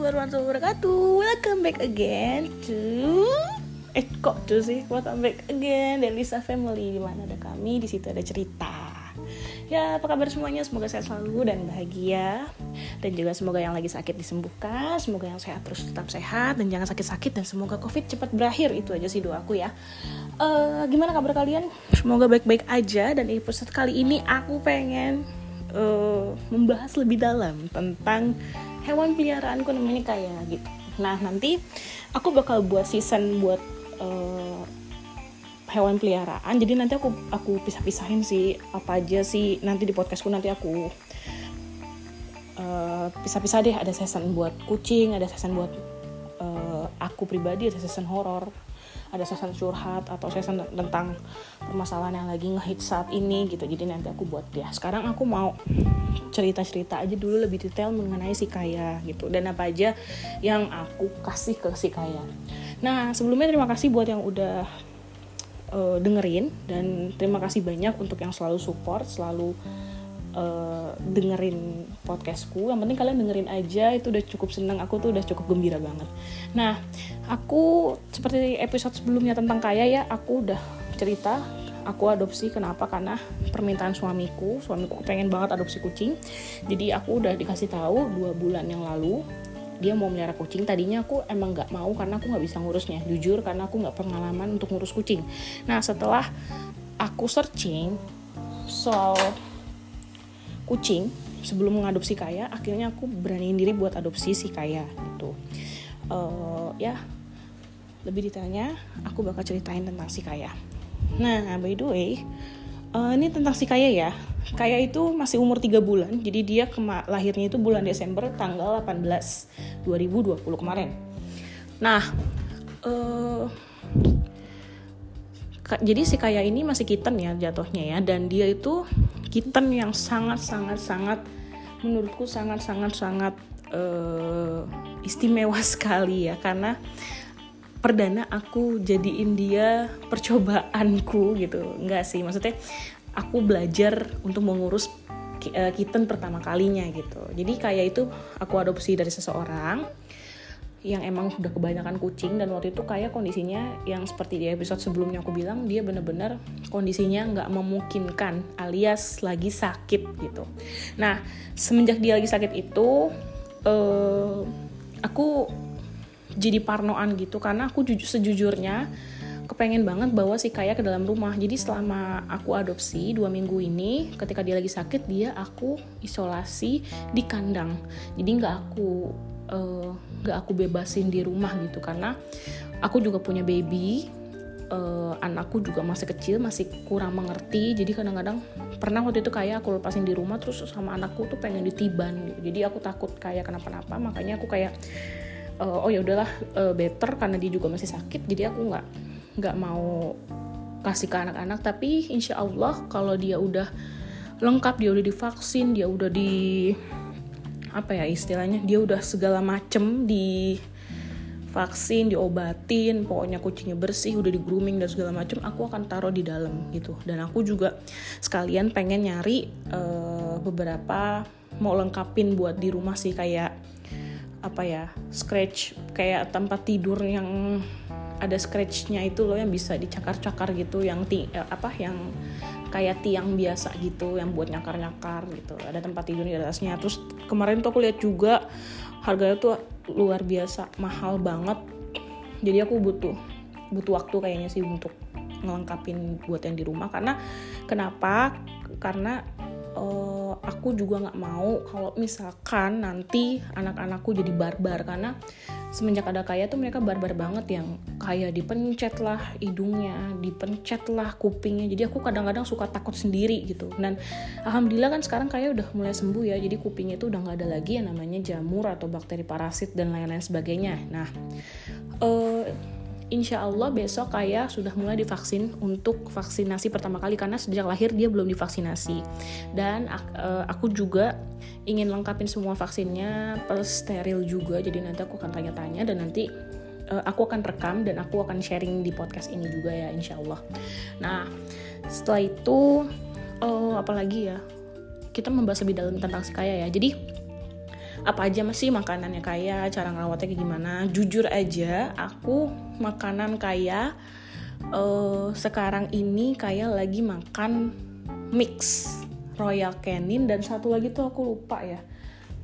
warahmatullahi wabarakatuh. Welcome back again to Eh kok tuh sih? Welcome back again dari Lisa Family. Di mana ada kami, di situ ada cerita. Ya apa kabar semuanya? Semoga sehat selalu dan bahagia. Dan juga semoga yang lagi sakit disembuhkan Semoga yang sehat terus tetap sehat Dan jangan sakit-sakit Dan semoga covid cepat berakhir. Itu aja sih doaku ya. Uh, Gimana kabar kalian? Semoga baik-baik aja Dan episode kali ini aku pengen uh, Membahas lebih dalam Tentang hewan peliharaanku namanya kayak gitu. Nah nanti aku bakal buat season buat uh, hewan peliharaan. Jadi nanti aku aku pisah-pisahin sih apa aja sih nanti di podcastku nanti aku uh, pisah-pisah deh. Ada season buat kucing ada season buat uh, aku pribadi ada season horor ada season curhat atau season tentang permasalahan yang lagi ngehit saat ini gitu. Jadi nanti aku buat ya sekarang aku mau cerita-cerita aja dulu lebih detail mengenai si Kaya gitu. Dan apa aja yang aku kasih ke si Kaya. Nah sebelumnya terima kasih buat yang udah uh, dengerin. Dan terima kasih banyak untuk yang selalu support selalu uh, dengerin podcastku. Yang penting kalian dengerin aja itu udah cukup seneng. Aku tuh udah cukup gembira banget. Nah aku seperti episode sebelumnya tentang kaya ya aku udah cerita aku adopsi. Kenapa? Karena permintaan suamiku. Suamiku pengen banget adopsi kucing. Jadi aku udah dikasih tahu dua bulan yang lalu dia mau melihara kucing. Tadinya aku emang nggak mau karena aku nggak bisa ngurusnya. Jujur karena aku nggak pengalaman untuk ngurus kucing. Nah setelah aku searching soal kucing sebelum mengadopsi Kaya akhirnya aku beraniin diri buat adopsi si Kaya gitu. Uh, ya lebih detailnya aku bakal ceritain tentang si Kaya. Nah by the way uh, ini tentang si Kaya ya. Kaya itu masih umur 3 bulan jadi dia lahirnya itu bulan Desember tanggal 18 2020 kemarin. Nah uh, jadi si Kaya ini masih kitten ya jatuhnya ya dan dia itu kitten yang sangat sangat sangat menurutku sangat sangat sangat uh, istimewa sekali ya. Karena perdana aku jadiin dia percobaanku gitu. Enggak sih maksudnya aku belajar untuk mengurus eh, kitten pertama kalinya gitu. Jadi kayak itu aku adopsi dari seseorang yang emang udah kebanyakan kucing dan waktu itu kayak kondisinya yang seperti di episode sebelumnya aku bilang dia bener-bener kondisinya nggak memungkinkan alias lagi sakit gitu. Nah semenjak dia lagi sakit itu uh, aku jadi parnoan gitu karena aku jujur sejujurnya kepengen banget bawa si Kaya ke dalam rumah. Jadi selama aku adopsi dua minggu ini ketika dia lagi sakit dia aku isolasi di kandang. Jadi nggak aku uh, gak aku bebasin di rumah gitu. Karena aku juga punya baby uh, anakku juga masih kecil masih kurang mengerti. Jadi kadang-kadang pernah waktu itu kayak aku lepasin di rumah terus sama anakku tuh pengen ditiban gitu. Jadi aku takut kayak kenapa-napa. Makanya aku kayak uh, oh ya udahlah uh, better karena dia juga masih sakit. Jadi aku nggak nggak mau kasih ke anak-anak. Tapi insya Allah kalau dia udah lengkap dia udah divaksin dia udah di apa ya istilahnya dia udah segala macem di vaksin diobatin pokoknya kucingnya bersih udah di grooming dan segala macem aku akan taruh di dalam gitu. Dan aku juga sekalian pengen nyari uh, beberapa mau lengkapin buat di rumah sih kayak apa ya scratch kayak tempat tidur yang ada scratchnya itu loh yang bisa dicakar-cakar gitu yang ti eh, apa yang kayak tiang biasa gitu yang buat nyakar-nyakar gitu. Ada tempat tidur di atasnya. Terus kemarin tuh aku lihat juga harganya tuh luar biasa mahal banget. Jadi aku butuh butuh waktu kayaknya sih untuk ngelengkapin buat yang di rumah. Karena kenapa? Karena uh, aku juga nggak mau kalau misalkan nanti anak-anakku jadi barbar. Karena semenjak ada kaya tuh mereka barbar banget yang kayak dipencet lah hidungnya dipencet lah kupingnya. Jadi aku kadang-kadang suka takut sendiri gitu. Dan alhamdulillah kan sekarang kayak udah mulai sembuh ya. Jadi kupingnya tuh udah nggak ada lagi yang namanya jamur atau bakteri parasit dan lain-lain sebagainya. Nah uh, insya Allah besok kayak sudah mulai divaksin untuk vaksinasi pertama kali karena sejak lahir dia belum divaksinasi. Dan uh, aku juga ingin lengkapin semua vaksinnya plus steril juga jadi nanti aku akan tanya-tanya dan nanti uh, aku akan rekam dan aku akan sharing di podcast ini juga ya insya Allah nah setelah itu uh, apalagi ya? Kita membahas lebih dalam tentang si kaya ya. Jadi apa aja masih makanannya kaya cara ngerawatnya kayak gimana? Jujur aja aku makanan kaya uh, sekarang ini kayak lagi makan mix. Royal Canin dan satu lagi tuh aku lupa ya.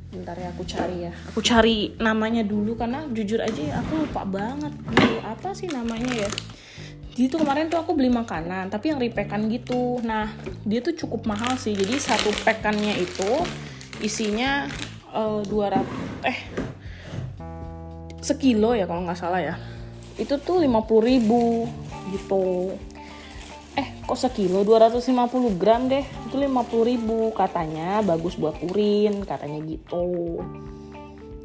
Bentar ya aku cari ya. Aku cari namanya dulu karena jujur aja aku lupa banget dulu apa sih namanya ya. Jadi tuh kemarin tuh aku beli makanan tapi yang ripekan gitu. Nah dia tuh cukup mahal sih. Jadi satu pekannya itu isinya eh, 200 eh sekilo ya kalau nggak salah ya. Itu tuh 50 ribu gitu. Eh kok sekilo? 250 gram deh. Itu 50 ribu katanya bagus buat urin katanya gitu.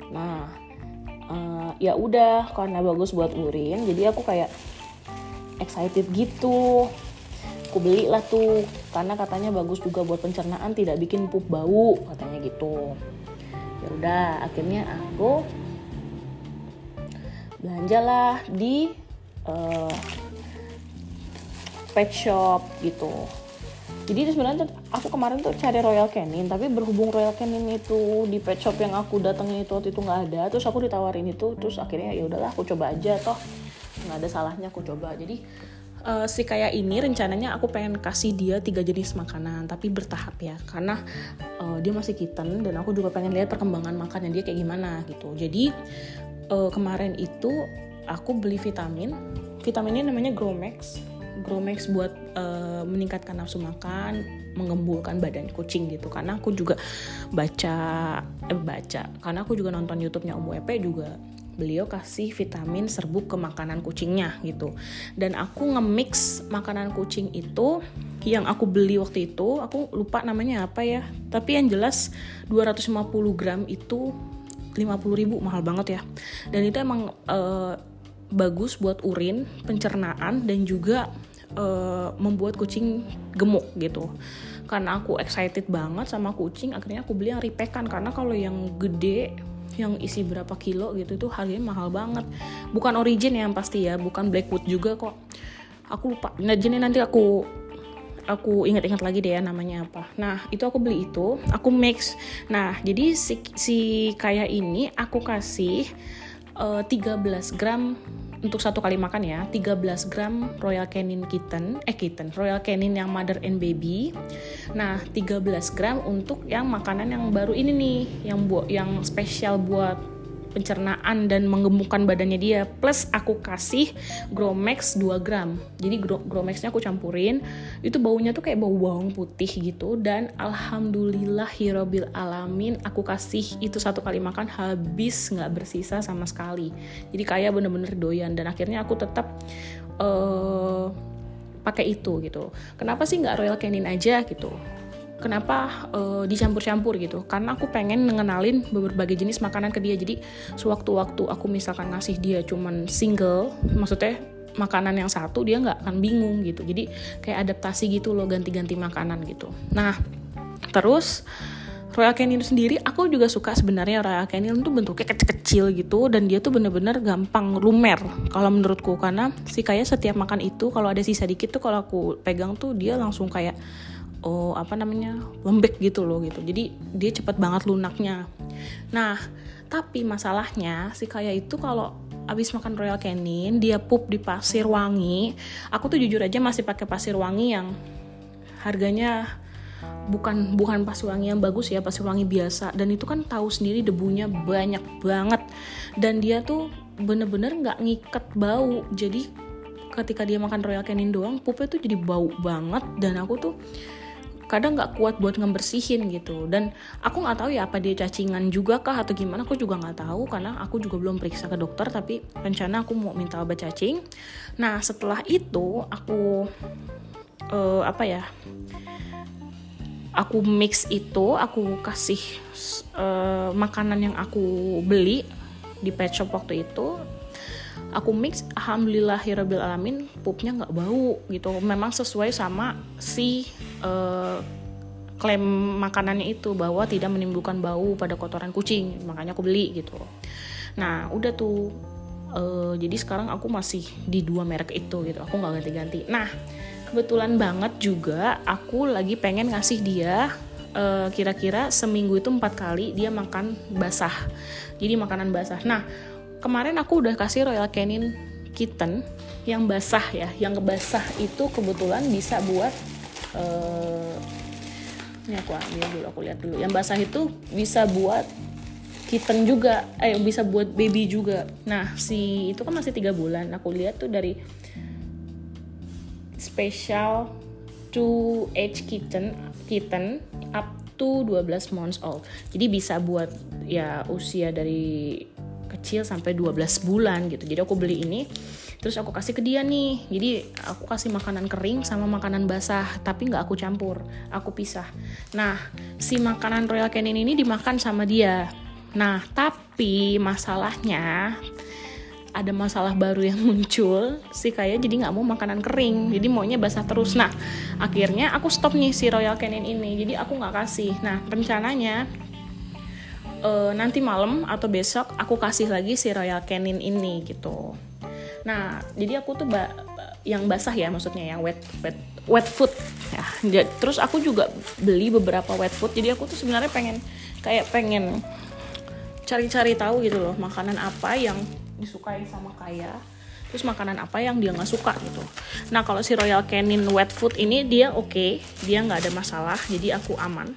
Nah uh, ya udah karena bagus buat urin jadi aku kayak excited gitu. Aku beli lah tuh karena katanya bagus juga buat pencernaan tidak bikin pup bau katanya gitu udah akhirnya aku belanjalah di uh, pet shop gitu. Jadi sebenarnya aku kemarin tuh cari Royal Canin tapi berhubung Royal Canin itu di pet shop yang aku datengin itu waktu itu nggak ada terus aku ditawarin itu terus akhirnya ya udahlah aku coba aja toh. Nggak ada salahnya aku coba. Jadi uh, si kayak ini rencananya aku pengen kasih dia tiga jenis makanan tapi bertahap ya karena uh, dia masih kitten dan aku juga pengen lihat perkembangan makannya dia kayak gimana gitu. Jadi uh, kemarin itu aku beli vitamin. Vitaminnya namanya Gromex Gromex buat uh, meningkatkan nafsu makan mengembulkan badan kucing gitu. Karena aku juga baca eh baca. Karena aku juga nonton YouTube-nya Om Wepe juga beliau kasih vitamin serbuk ke makanan kucingnya gitu. Dan aku nge-mix makanan kucing itu yang aku beli waktu itu aku lupa namanya apa ya. Tapi yang jelas 250 gram itu 50 ribu mahal banget ya. Dan itu emang uh, bagus buat urin pencernaan dan juga uh, membuat kucing gemuk gitu. Karena aku excited banget sama kucing akhirnya aku beli yang ripekan. Karena kalau yang gede yang isi berapa kilo gitu itu harganya mahal banget. Bukan origin yang pasti ya bukan blackwood juga kok. Aku lupa. Nah jadi nanti aku aku ingat-ingat lagi deh ya namanya apa. Nah itu aku beli itu aku mix. Nah jadi si, si kayak ini aku kasih uh, eh, 13 gram untuk satu kali makan ya 13 gram Royal Canin Kitten eh Kitten Royal Canin yang mother and baby. Nah 13 gram untuk yang makanan yang baru ini nih yang buat yang spesial buat pencernaan dan menggemukkan badannya dia. Plus aku kasih Gromex 2 gram. Jadi Gromexnya aku campurin. Itu baunya tuh kayak bau bawang putih gitu. Dan alhamdulillah hirobil alamin aku kasih itu satu kali makan habis nggak bersisa sama sekali. Jadi kayak bener-bener doyan. Dan akhirnya aku tetap uh, pakai itu gitu. Kenapa sih nggak Royal Canin aja gitu kenapa uh, dicampur-campur gitu. Karena aku pengen mengenalin berbagai jenis makanan ke dia. Jadi sewaktu-waktu aku misalkan ngasih dia cuman single maksudnya makanan yang satu dia nggak akan bingung gitu. Jadi kayak adaptasi gitu loh ganti-ganti makanan gitu. Nah terus Royal Canin sendiri aku juga suka sebenarnya Royal Canin tuh bentuknya kecil-kecil gitu dan dia tuh bener-bener gampang lumer kalau menurutku. Karena si kayak setiap makan itu kalau ada sisa dikit tuh kalau aku pegang tuh dia langsung kayak oh apa namanya lembek gitu loh gitu. Jadi dia cepet banget lunaknya. Nah tapi masalahnya si kaya itu kalau abis makan Royal Canin dia pup di pasir wangi. Aku tuh jujur aja masih pakai pasir wangi yang harganya bukan bukan pasir wangi yang bagus ya pasir wangi biasa. Dan itu kan tahu sendiri debunya banyak banget. Dan dia tuh bener-bener nggak -bener ngikat bau. Jadi ketika dia makan Royal Canin doang pupnya tuh jadi bau banget. Dan aku tuh kadang nggak kuat buat ngebersihin gitu. Dan aku nggak tahu ya apa dia cacingan juga kah atau gimana aku juga nggak tahu karena aku juga belum periksa ke dokter tapi rencana aku mau minta obat cacing. Nah setelah itu aku uh, apa ya aku mix itu aku kasih uh, makanan yang aku beli di pet shop waktu itu aku mix alhamdulillah hirabil alamin pupnya nggak bau gitu. Memang sesuai sama si uh, klaim makanannya itu bahwa tidak menimbulkan bau pada kotoran kucing makanya aku beli gitu. Nah udah tuh uh, jadi sekarang aku masih di dua merek itu gitu. Aku nggak ganti-ganti. Nah kebetulan banget juga aku lagi pengen ngasih dia uh, kira-kira seminggu itu empat kali dia makan basah. Jadi makanan basah. Nah kemarin aku udah kasih Royal Canin kitten yang basah ya yang basah itu kebetulan bisa buat uh, ini aku ambil dulu aku lihat dulu. Yang basah itu bisa buat kitten juga. Eh bisa buat baby juga. Nah si itu kan masih tiga bulan. Aku lihat tuh dari special to age kitten kitten up to 12 months old. Jadi bisa buat ya usia dari kecil sampai 12 bulan gitu. Jadi aku beli ini terus aku kasih ke dia nih. Jadi aku kasih makanan kering sama makanan basah tapi nggak aku campur. Aku pisah. Nah si makanan Royal Canin ini dimakan sama dia. Nah tapi masalahnya ada masalah baru yang muncul. Si kaya jadi nggak mau makanan kering. Jadi maunya basah terus. Nah akhirnya aku stop nih si Royal Canin ini. Jadi aku nggak kasih. Nah rencananya uh, nanti malam atau besok aku kasih lagi si Royal Canin ini gitu Nah, jadi aku tuh ba yang basah ya maksudnya yang wet wet wet food ya. Terus aku juga beli beberapa wet food. Jadi aku tuh sebenarnya pengen kayak pengen cari-cari tahu gitu loh makanan apa yang disukai sama kaya terus makanan apa yang dia nggak suka gitu nah kalau si Royal Canin wet food ini dia oke okay, dia nggak ada masalah jadi aku aman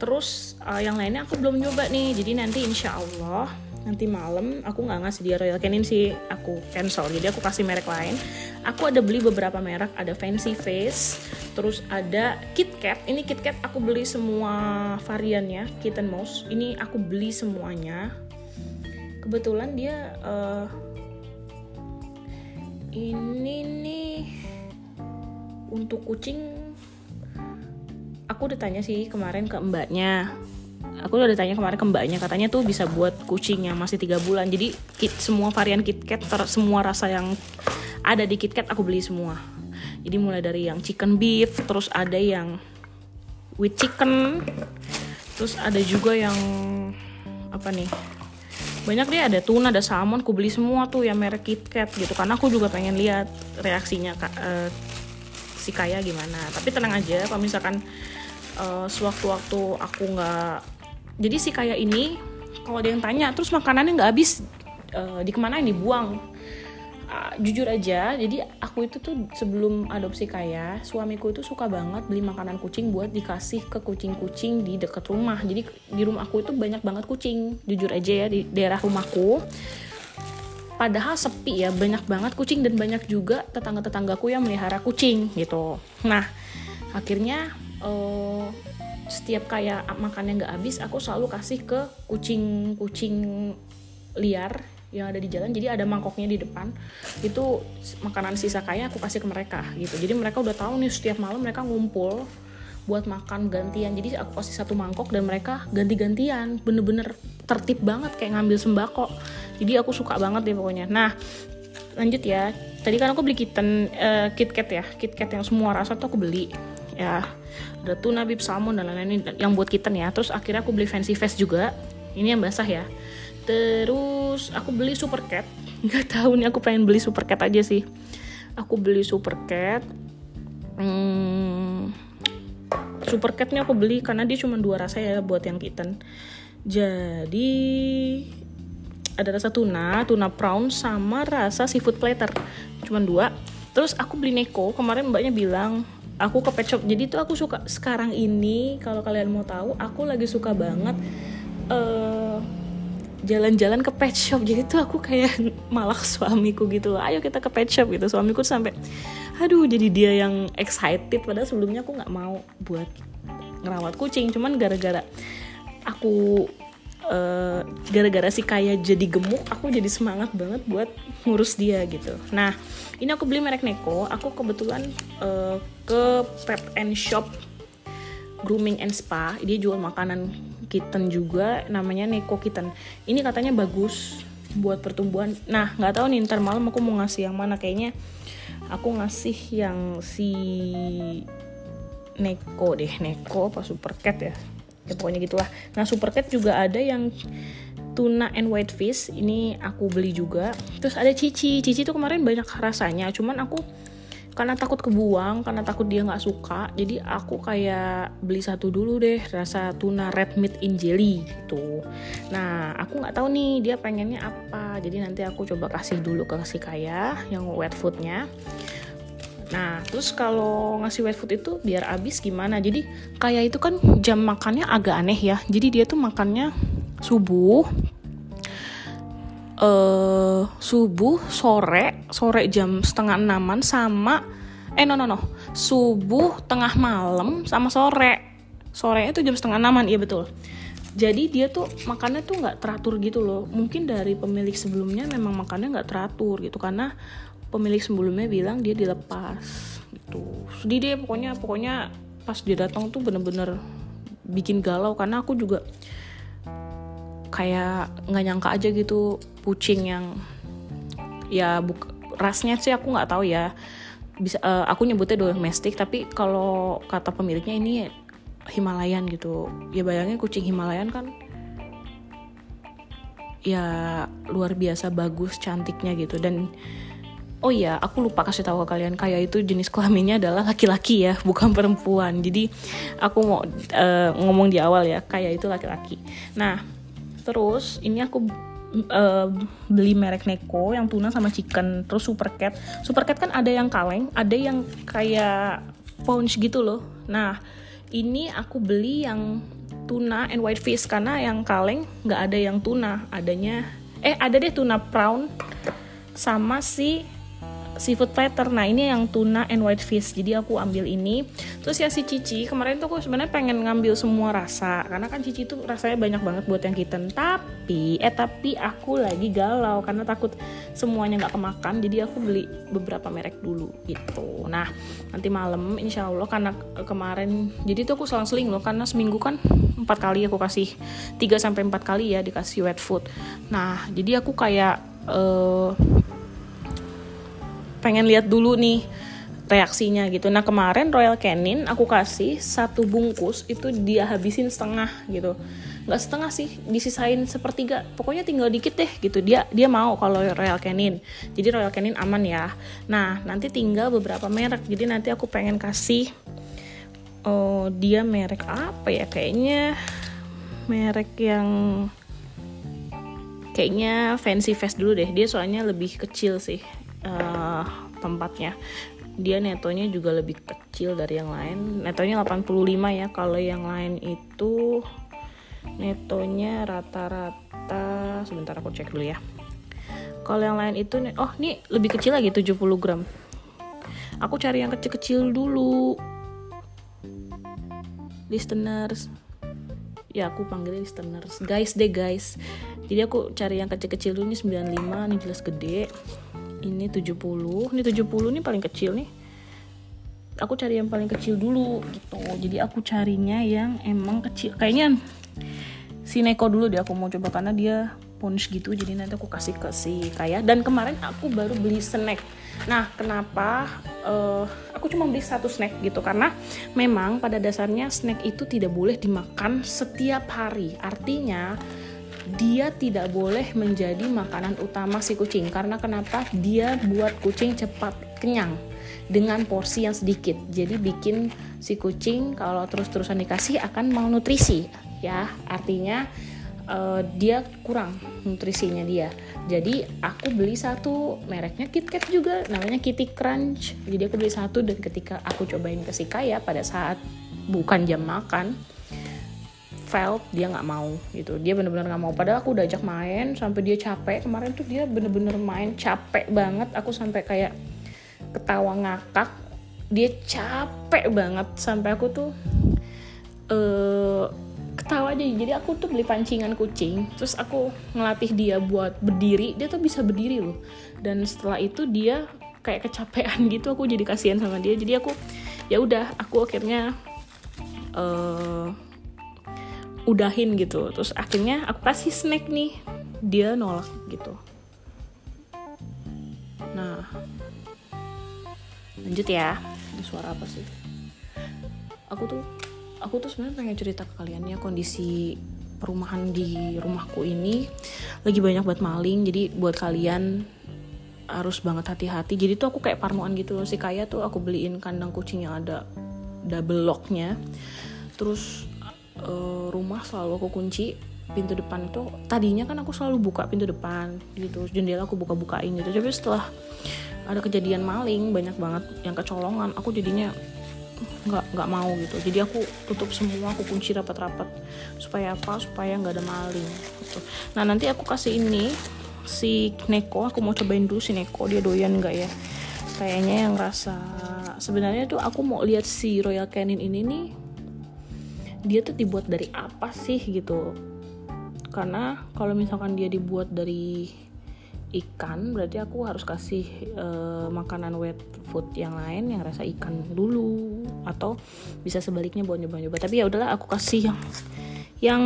terus uh, yang lainnya aku belum nyoba nih jadi nanti insya Allah nanti malam aku nggak ngasih dia Royal Canin sih aku cancel. Jadi aku kasih merek lain. Aku ada beli beberapa merek ada Fancy Face terus ada KitKat ini KitKat aku beli semua variannya Kitten Mouse. Ini aku beli semuanya. Kebetulan dia uh, ini nih untuk kucing aku udah tanya sih kemarin ke mbaknya aku udah tanya kemarin ke mbaknya katanya tuh bisa buat kucing yang masih tiga bulan. Jadi kit, semua varian KitKat ter, semua rasa yang ada di KitKat aku beli semua. Jadi mulai dari yang chicken beef terus ada yang with chicken terus ada juga yang apa nih banyak deh. Ada tuna ada salmon aku beli semua tuh yang merek KitKat gitu. Karena aku juga pengen lihat reaksinya uh, si kaya gimana. Tapi tenang aja kalau misalkan uh, sewaktu-waktu aku nggak jadi si kaya ini kalau ada yang tanya terus makanannya nggak habis uh, ke mana ini buang uh, jujur aja jadi aku itu tuh sebelum adopsi kaya suamiku itu suka banget beli makanan kucing buat dikasih ke kucing-kucing di dekat rumah. Jadi di rumah aku itu banyak banget kucing jujur aja ya di daerah rumahku. Padahal sepi ya banyak banget kucing dan banyak juga tetangga-tetanggaku yang melihara kucing gitu. Nah akhirnya uh, setiap kayak makannya nggak habis aku selalu kasih ke kucing-kucing liar yang ada di jalan. Jadi ada mangkoknya di depan itu makanan sisa kayak aku kasih ke mereka gitu. Jadi mereka udah tahu nih setiap malam mereka ngumpul buat makan gantian. Jadi aku kasih satu mangkok dan mereka ganti-gantian. Bener-bener tertib banget kayak ngambil sembako. Jadi aku suka banget deh pokoknya. Nah lanjut ya. Tadi kan aku beli kitten uh, KitKat ya. KitKat yang semua rasa tuh aku beli ya ada tuna bib salmon dan lain-lain. Yang buat kitten ya. Terus akhirnya aku beli fancy face juga. Ini yang basah ya. Terus aku beli super cat. Nggak tahu nih aku pengen beli super cat aja sih. Aku beli super cat. Hmm, super catnya aku beli karena dia cuma dua rasa ya buat yang kitten. Jadi ada rasa tuna, tuna prawn sama rasa seafood platter. Cuma dua. Terus aku beli neko. Kemarin mbaknya bilang aku ke pet shop. Jadi tuh aku suka sekarang ini kalau kalian mau tahu aku lagi suka banget eh, jalan-jalan ke pet shop. Jadi tuh aku kayak malah suamiku gitu ayo kita ke pet shop gitu. Suamiku sampai aduh jadi dia yang excited. Padahal sebelumnya aku nggak mau buat ngerawat kucing. Cuman gara-gara aku eh, gara-gara si kaya jadi gemuk aku jadi semangat banget buat ngurus dia gitu. Nah ini aku beli merek Neko. Aku kebetulan uh, ke pet and shop grooming and spa. Dia jual makanan kitten juga namanya Neko Kitten. Ini katanya bagus buat pertumbuhan. Nah nggak tahu nih ntar malam aku mau ngasih yang mana. Kayaknya aku ngasih yang si Neko deh. Neko apa Super Cat ya? Ya pokoknya gitulah. Nah super cat juga ada yang tuna and white fish. Ini aku beli juga. Terus ada cici. Cici tuh kemarin banyak rasanya. Cuman aku karena takut kebuang karena takut dia nggak suka jadi aku kayak beli satu dulu deh rasa tuna red meat in jelly gitu nah aku nggak tahu nih dia pengennya apa jadi nanti aku coba kasih dulu ke si kaya yang wet foodnya Nah, terus kalau ngasih wet food itu biar abis gimana? Jadi kayak itu kan jam makannya agak aneh ya. Jadi dia tuh makannya subuh, uh, subuh, sore, sore jam setengah enaman sama eh no no no subuh, tengah malam sama sore. Sore itu jam setengah enaman, iya betul. Jadi dia tuh makannya tuh nggak teratur gitu loh. Mungkin dari pemilik sebelumnya memang makannya nggak teratur gitu karena pemilik sebelumnya bilang dia dilepas gitu sedih deh pokoknya pokoknya pas dia datang tuh bener-bener bikin galau karena aku juga kayak nggak nyangka aja gitu kucing yang ya buk rasnya sih aku nggak tahu ya bisa uh, aku nyebutnya domestik tapi kalau kata pemiliknya ini Himalayan gitu ya bayangin kucing Himalayan kan ya luar biasa bagus cantiknya gitu dan Oh iya, aku lupa kasih tahu ke kalian kayak itu jenis kelaminnya adalah laki-laki ya, bukan perempuan. Jadi aku mau uh, ngomong di awal ya, kayak itu laki-laki. Nah, terus ini aku uh, beli merek Neko yang tuna sama chicken, terus Super Cat. Super Cat kan ada yang kaleng, ada yang kayak pounce gitu loh. Nah, ini aku beli yang tuna and white fish karena yang kaleng nggak ada yang tuna, adanya eh ada deh tuna prawn sama si seafood platter. Nah ini yang tuna and white fish. Jadi aku ambil ini. Terus ya si Cici kemarin tuh aku sebenarnya pengen ngambil semua rasa karena kan Cici tuh rasanya banyak banget buat yang kitten. Tapi eh tapi aku lagi galau karena takut semuanya nggak kemakan. Jadi aku beli beberapa merek dulu gitu. Nah nanti malam insya Allah karena kemarin jadi tuh aku selang-seling loh karena seminggu kan empat kali aku kasih 3 sampai empat kali ya dikasih wet food. Nah jadi aku kayak uh, pengen lihat dulu nih reaksinya gitu. Nah kemarin Royal Canin aku kasih satu bungkus itu dia habisin setengah gitu. Nggak setengah sih, disisain sepertiga. Pokoknya tinggal dikit deh gitu. Dia dia mau kalau Royal Canin. Jadi Royal Canin aman ya. Nah nanti tinggal beberapa merek. Jadi nanti aku pengen kasih oh dia merek apa ya kayaknya merek yang kayaknya fancy fest dulu deh. Dia soalnya lebih kecil sih uh, tempatnya. Dia netonya juga lebih kecil dari yang lain. Netonya 85 ya. Kalau yang lain itu netonya rata-rata sebentar aku cek dulu ya. Kalau yang lain itu oh ini lebih kecil lagi 70 gram. Aku cari yang kecil-kecil dulu. Listeners. Ya aku panggil listeners. Guys deh guys. Jadi aku cari yang kecil-kecil dulu ini 95 ini jelas gede ini 70 ini 70 ini paling kecil nih. Aku cari yang paling kecil dulu gitu. Jadi aku carinya yang emang kecil. Kayaknya si Neko dulu deh aku mau coba karena dia punch gitu. Jadi nanti aku kasih ke si Kaya. Dan kemarin aku baru beli snack. Nah kenapa uh, aku cuma beli satu snack gitu? Karena memang pada dasarnya snack itu tidak boleh dimakan setiap hari. Artinya dia tidak boleh menjadi makanan utama si kucing. Karena kenapa? Dia buat kucing cepat kenyang dengan porsi yang sedikit. Jadi bikin si kucing kalau terus-terusan dikasih akan malnutrisi ya. Artinya uh, dia kurang nutrisinya dia. Jadi aku beli satu mereknya KitKat juga namanya Kitty Crunch. Jadi aku beli satu dan ketika aku cobain ke si Kaya pada saat bukan jam makan felt dia nggak mau gitu. Dia bener-bener nggak mau. Padahal aku udah ajak main sampai dia capek. Kemarin tuh dia bener-bener main capek banget. Aku sampai kayak ketawa ngakak. Dia capek banget. Sampai aku tuh uh, ketawa aja. Jadi aku tuh beli pancingan kucing. Terus aku ngelatih dia buat berdiri. Dia tuh bisa berdiri loh. Dan setelah itu dia kayak kecapean gitu. Aku jadi kasihan sama dia. Jadi aku ya udah aku akhirnya uh, udahin gitu. Terus akhirnya aku kasih snack nih. Dia nolak gitu. Nah. Lanjut ya. Ini suara apa sih? Aku tuh aku tuh sebenarnya pengen cerita ke kalian ya kondisi perumahan di rumahku ini. Lagi banyak buat maling jadi buat kalian harus banget hati-hati. Jadi tuh aku kayak parnoan gitu loh. Si kaya tuh aku beliin kandang kucing yang ada double locknya. Terus uh, rumah selalu aku kunci pintu depan itu tadinya kan aku selalu buka pintu depan gitu jendela aku buka-bukain gitu. Tapi setelah ada kejadian maling banyak banget yang kecolongan aku jadinya nggak nggak mau gitu. Jadi aku tutup semua aku kunci rapat-rapat supaya apa? Supaya nggak ada maling gitu. Nah nanti aku kasih ini si Neko aku mau cobain dulu si Neko dia doyan nggak ya? Kayaknya yang rasa sebenarnya tuh aku mau lihat si Royal Canin ini nih dia tuh dibuat dari apa sih gitu? Karena kalau misalkan dia dibuat dari ikan berarti aku harus kasih uh, makanan wet food yang lain yang rasa ikan dulu. Atau bisa sebaliknya buat nyoba-nyoba. Tapi ya udahlah aku kasih yang yang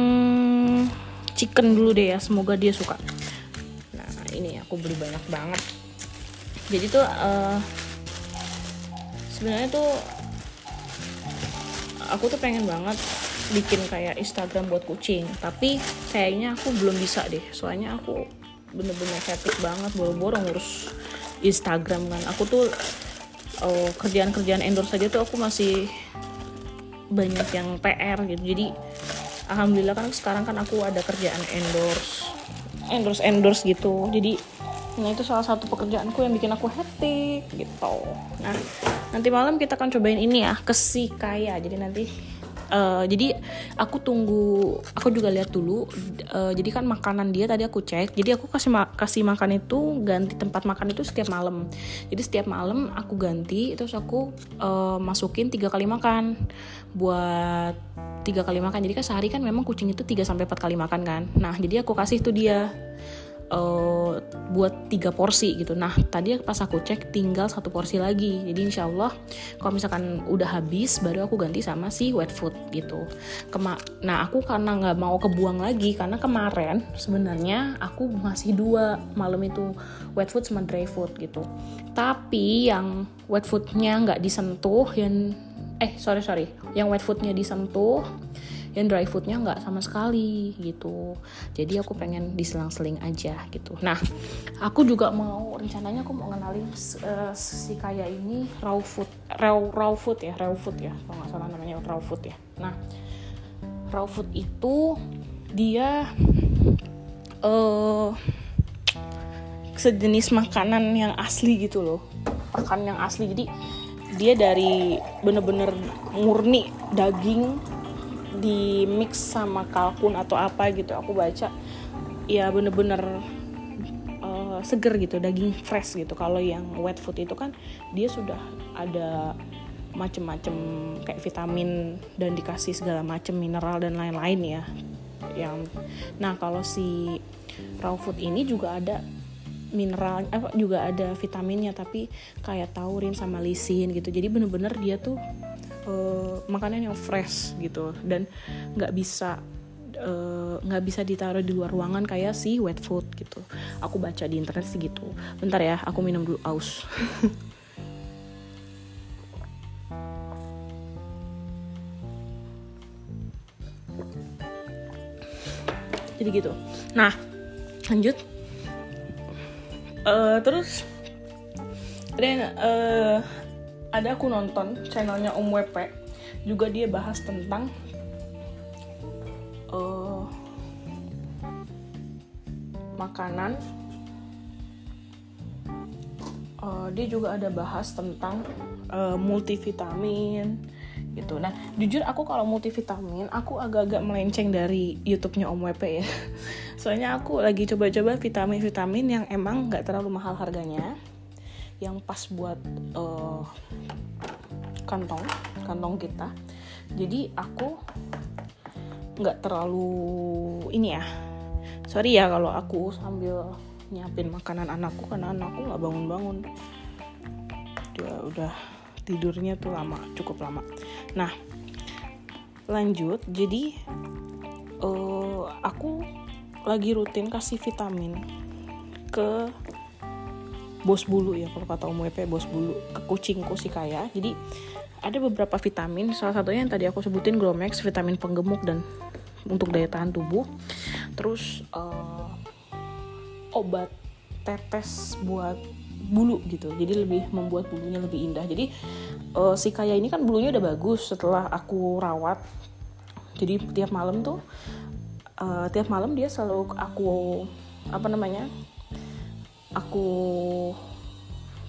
chicken dulu deh ya semoga dia suka. Nah ini aku beli banyak banget. Jadi tuh uh, sebenarnya tuh aku tuh pengen banget bikin kayak Instagram buat kucing tapi kayaknya aku belum bisa deh. Soalnya aku bener-bener hectic banget boro-boro ngurus Instagram kan. Aku tuh oh, kerjaan-kerjaan endorse saja tuh aku masih banyak yang PR gitu. Jadi alhamdulillah kan sekarang kan aku ada kerjaan endorse endorse endorse gitu. Jadi nah itu salah satu pekerjaanku yang bikin aku hectic gitu. Nah nanti malam kita akan cobain ini ya kesi kaya jadi nanti uh, jadi aku tunggu aku juga lihat dulu uh, jadi kan makanan dia tadi aku cek. Jadi aku kasih ma kasih makan itu ganti tempat makan itu setiap malam. Jadi setiap malam aku ganti terus aku uh, masukin tiga kali makan. Buat tiga kali makan. Jadi kan sehari kan memang kucing itu 3 sampai empat kali makan kan. Nah jadi aku kasih tuh dia uh, buat tiga porsi gitu. Nah tadi pas aku cek tinggal satu porsi lagi. Jadi insya Allah kalau misalkan udah habis baru aku ganti sama si wet food gitu. Kema nah aku karena nggak mau kebuang lagi karena kemarin sebenarnya aku masih dua malam itu wet food sama dry food gitu. Tapi yang wet foodnya nggak disentuh yang eh sorry sorry yang wet foodnya disentuh yang dry foodnya nggak sama sekali gitu. Jadi aku pengen diselang-seling aja gitu. Nah aku juga mau rencananya aku mau ngenalin uh, si kaya ini raw food raw raw food ya raw food ya kalau nggak salah namanya raw food ya. Nah raw food itu dia uh, sejenis makanan yang asli gitu loh. Makan yang asli. Jadi dia dari bener-bener murni daging di mix sama kalkun atau apa gitu aku baca ya bener-bener uh, seger gitu daging fresh gitu. Kalau yang wet food itu kan dia sudah ada macem-macem kayak vitamin dan dikasih segala macem mineral dan lain-lain ya. Yang nah kalau si raw food ini juga ada mineral eh, juga ada vitaminnya tapi kayak taurin sama lisin gitu. Jadi bener-bener dia tuh uh, makanan yang fresh gitu. Dan nggak bisa eh, nggak uh, bisa ditaruh di luar ruangan kayak si wet food gitu. Aku baca di internet sih gitu bentar ya aku minum dulu aus. Jadi gitu. Nah lanjut. Uh, terus dan uh, ada aku nonton channelnya Om WP juga dia bahas tentang uh, makanan uh, dia juga ada bahas tentang uh, multivitamin gitu. Nah, jujur aku kalau multivitamin, aku agak-agak melenceng dari YouTube-nya Om WP ya. Soalnya aku lagi coba-coba vitamin-vitamin yang emang nggak terlalu mahal harganya yang pas buat uh, kantong kantong kita. Jadi aku nggak terlalu ini ya. Sorry ya kalau aku sambil nyiapin makanan anakku karena anakku nggak bangun-bangun. Dia udah tidurnya tuh lama cukup lama. Nah lanjut. Jadi uh, aku lagi rutin kasih vitamin ke bos bulu ya kalau kata Om WP bos bulu. Ke kucingku si kaya jadi ada beberapa vitamin. Salah satunya yang tadi aku sebutin Gromex vitamin penggemuk dan untuk daya tahan tubuh. Terus uh, obat tetes buat bulu gitu. Jadi lebih membuat bulunya lebih indah. Jadi uh, si kaya ini kan bulunya udah bagus setelah aku rawat. Jadi tiap malam tuh uh, tiap malam dia selalu aku apa namanya aku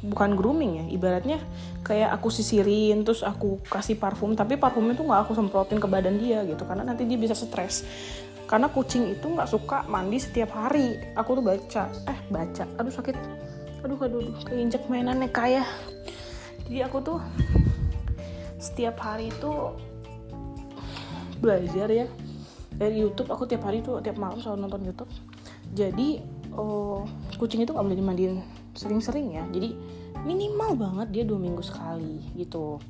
bukan grooming ya ibaratnya kayak aku sisirin terus aku kasih parfum tapi parfumnya tuh nggak aku semprotin ke badan dia gitu karena nanti dia bisa stres. Karena kucing itu nggak suka mandi setiap hari. Aku tuh baca eh baca. Aduh sakit. Aduh aduh, aduh. Keinjak mainannya kayak jadi aku tuh setiap hari itu belajar ya. Dari YouTube aku tiap hari tuh tiap malam selalu nonton YouTube. Jadi oh, kucing itu nggak boleh dimandiin. Sering-sering ya. Jadi minimal banget dia dua minggu sekali gitu.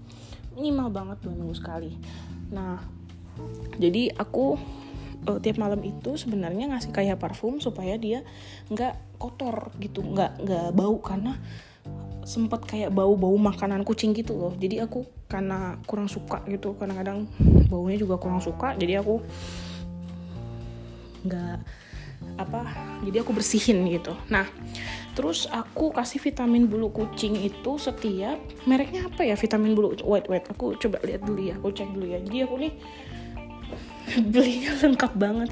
Minimal banget dua minggu sekali. Nah jadi aku uh, tiap malam itu sebenarnya ngasih kayak parfum supaya dia nggak kotor gitu. Nggak nggak bau karena sempat kayak bau-bau makanan kucing gitu loh. Jadi aku karena kurang suka gitu. Kadang-kadang baunya juga kurang suka. Jadi aku nggak apa jadi aku bersihin gitu. Nah terus aku kasih vitamin bulu kucing itu setiap mereknya apa ya vitamin bulu? Wait wait aku coba lihat dulu ya aku cek dulu ya. Jadi aku nih belinya lengkap banget.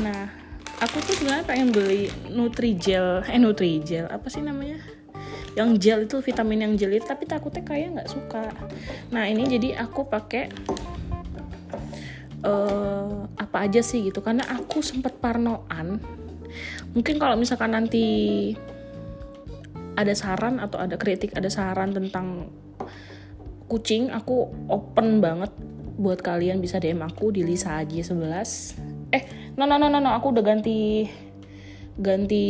Nah aku tuh sebenarnya pengen beli Nutrijel eh Nutrijel apa sih namanya? Yang gel itu vitamin yang gel tapi takutnya kayak nggak suka. Nah ini jadi aku pakai uh, apa aja sih gitu. Karena aku sempat parnoan. Mungkin kalau misalkan nanti ada saran atau ada kritik ada saran tentang kucing aku open banget buat kalian. Bisa DM aku di Lisa Aji 11 eh no no no no, no. aku udah ganti ganti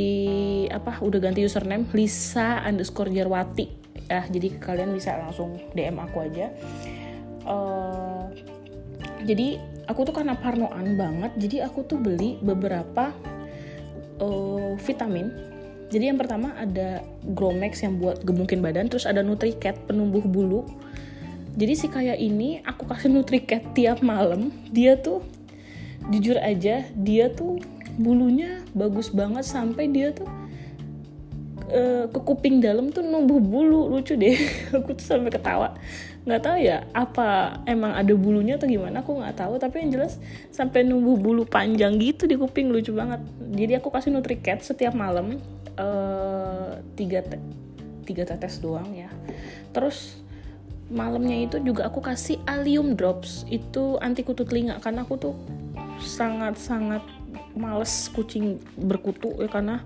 apa udah ganti username Lisa underscore Jarwati. Ya jadi kalian bisa langsung DM aku aja. Uh, jadi aku tuh karena parnoan banget jadi aku tuh beli beberapa uh, vitamin. Jadi yang pertama ada Gromex yang buat gemukin badan terus ada Nutricat penumbuh bulu. Jadi si kayak ini aku kasih nutricat tiap malam dia tuh jujur aja dia tuh bulunya bagus banget sampai dia tuh uh, ke kuping dalam tuh numbuh bulu lucu deh. Aku tuh sampai ketawa nggak tahu ya apa emang ada bulunya atau gimana aku nggak tahu. Tapi yang jelas sampai numbuh bulu panjang gitu di kuping lucu banget. Jadi aku kasih nutricat setiap malam uh, tiga te tiga tetes doang ya. Terus malamnya itu juga aku kasih alium drops. Itu anti kutu telinga karena aku tuh sangat sangat males kucing berkutu ya karena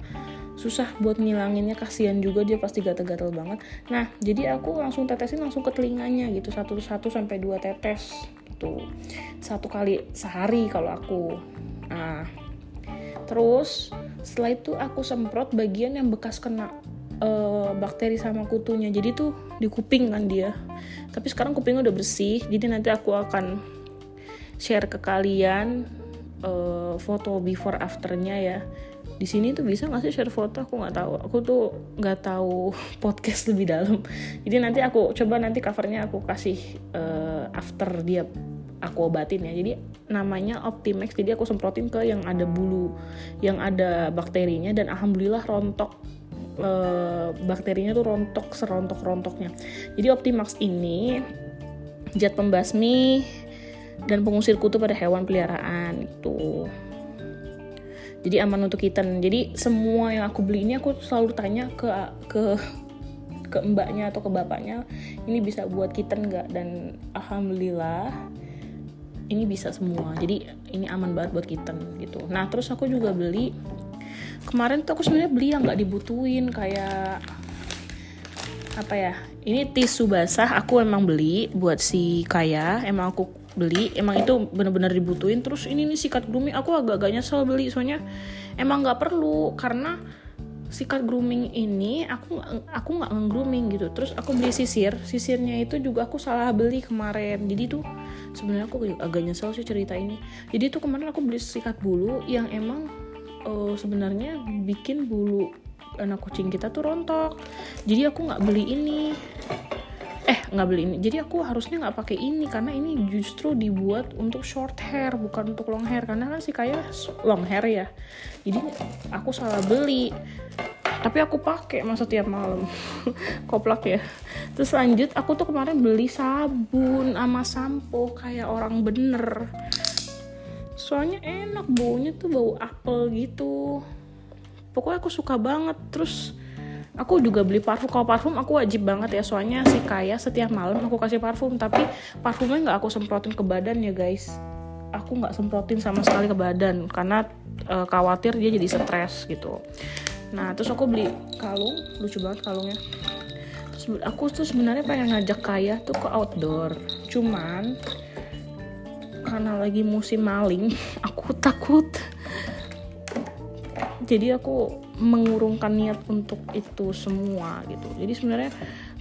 susah buat ngilanginnya kasihan juga dia pasti gatel-gatel banget. Nah jadi aku langsung tetesin langsung ke telinganya gitu satu satu sampai dua tetes gitu. Satu kali sehari kalau aku. Nah terus setelah itu aku semprot bagian yang bekas kena uh, bakteri sama kutunya. Jadi tuh di kuping kan dia. Tapi sekarang kupingnya udah bersih jadi nanti aku akan share ke kalian uh, foto before afternya ya di sini tuh bisa nggak sih share foto? Aku nggak tahu. Aku tuh nggak tahu podcast lebih dalam. Jadi nanti aku coba nanti covernya aku kasih uh, after dia aku obatin ya. Jadi namanya Optimax jadi aku semprotin ke yang ada bulu yang ada bakterinya dan alhamdulillah rontok uh, bakterinya tuh rontok serontok rontoknya jadi Optimax ini zat pembasmi dan pengusir kutu pada hewan peliharaan itu jadi aman untuk kitten jadi semua yang aku beli ini aku selalu tanya ke ke ke mbaknya atau ke bapaknya ini bisa buat kitten nggak? Dan alhamdulillah ini bisa semua. Jadi ini aman banget buat kitten gitu. Nah terus aku juga beli kemarin tuh aku sebenarnya beli yang nggak dibutuhin kayak apa ya ini tisu basah. Aku emang beli buat si kaya emang aku beli emang itu bener-bener dibutuhin. Terus ini nih sikat grooming aku agak-agak nyesel beli soalnya emang nggak perlu. Karena sikat grooming ini aku aku nggak grooming gitu. Terus aku beli sisir sisirnya itu juga aku salah beli kemarin. Jadi tuh sebenarnya aku agak nyesel sih cerita ini. Jadi tuh kemarin aku beli sikat bulu yang emang uh, sebenarnya bikin bulu anak kucing kita tuh rontok. Jadi aku nggak beli ini eh nggak beli ini. Jadi aku harusnya nggak pakai ini karena ini justru dibuat untuk short hair bukan untuk long hair. Karena kan sih kayak long hair ya. Jadi aku salah beli. Tapi aku pakai masa tiap malam. Koplak ya. Terus lanjut aku tuh kemarin beli sabun sama sampo kayak orang bener. Soalnya enak baunya tuh bau apel gitu. Pokoknya aku suka banget. Terus aku juga beli parfum. Kalau parfum aku wajib banget ya. Soalnya si kaya setiap malam aku kasih parfum tapi parfumnya nggak aku semprotin ke badan ya guys. Aku nggak semprotin sama sekali ke badan karena e, khawatir dia jadi stres gitu. Nah terus aku beli kalung. Lucu banget kalungnya. Terus aku tuh sebenarnya pengen ngajak kaya tuh ke outdoor. Cuman karena lagi musim maling aku takut. Jadi aku mengurungkan niat untuk itu semua gitu. Jadi sebenarnya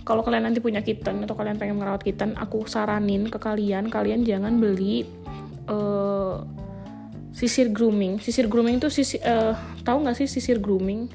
kalau kalian nanti punya kitten atau kalian pengen merawat kitten aku saranin ke kalian kalian jangan beli uh, sisir grooming. Sisir grooming itu sisir uh, tahu nggak sih sisir grooming?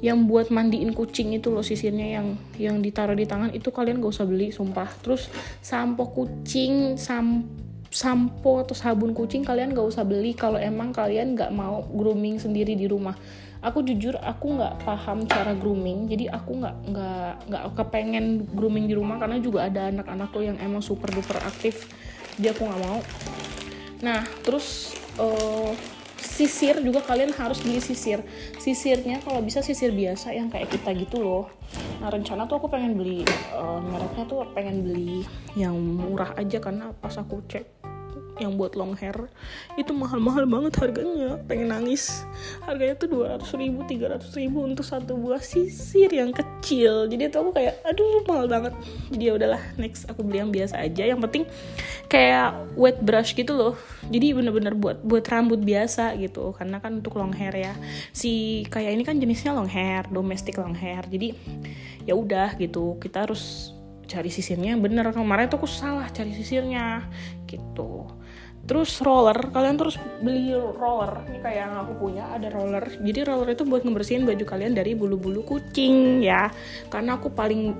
Yang buat mandiin kucing itu loh sisirnya yang yang ditaruh di tangan itu kalian gak usah beli sumpah. Terus sampo kucing sam sampo atau sabun kucing kalian gak usah beli kalau emang kalian gak mau grooming sendiri di rumah aku jujur aku nggak paham cara grooming. Jadi aku nggak nggak nggak kepengen grooming di rumah karena juga ada anak-anakku yang emang super duper aktif. Jadi aku nggak mau. Nah terus uh, sisir juga kalian harus beli sisir. Sisirnya kalau bisa sisir biasa yang kayak kita gitu loh. Nah rencana tuh aku pengen beli uh, mereknya tuh pengen beli yang murah aja karena pas aku cek yang buat long hair itu mahal-mahal banget harganya. Pengen nangis. Harganya tuh 200 ribu 300 ribu untuk satu buah sisir yang kecil. Jadi itu aku kayak aduh mahal banget. Jadi ya udahlah next aku beli yang biasa aja. Yang penting kayak wet brush gitu loh. Jadi bener-bener buat buat rambut biasa gitu. Karena kan untuk long hair ya. Si kayak ini kan jenisnya long hair domestic long hair. Jadi ya udah gitu. Kita harus cari sisirnya. Bener kemarin tuh aku salah cari sisirnya. Gitu terus roller kalian terus beli roller. Ini kayak yang aku punya ada roller. Jadi roller itu buat ngebersihin baju kalian dari bulu-bulu kucing ya. Karena aku paling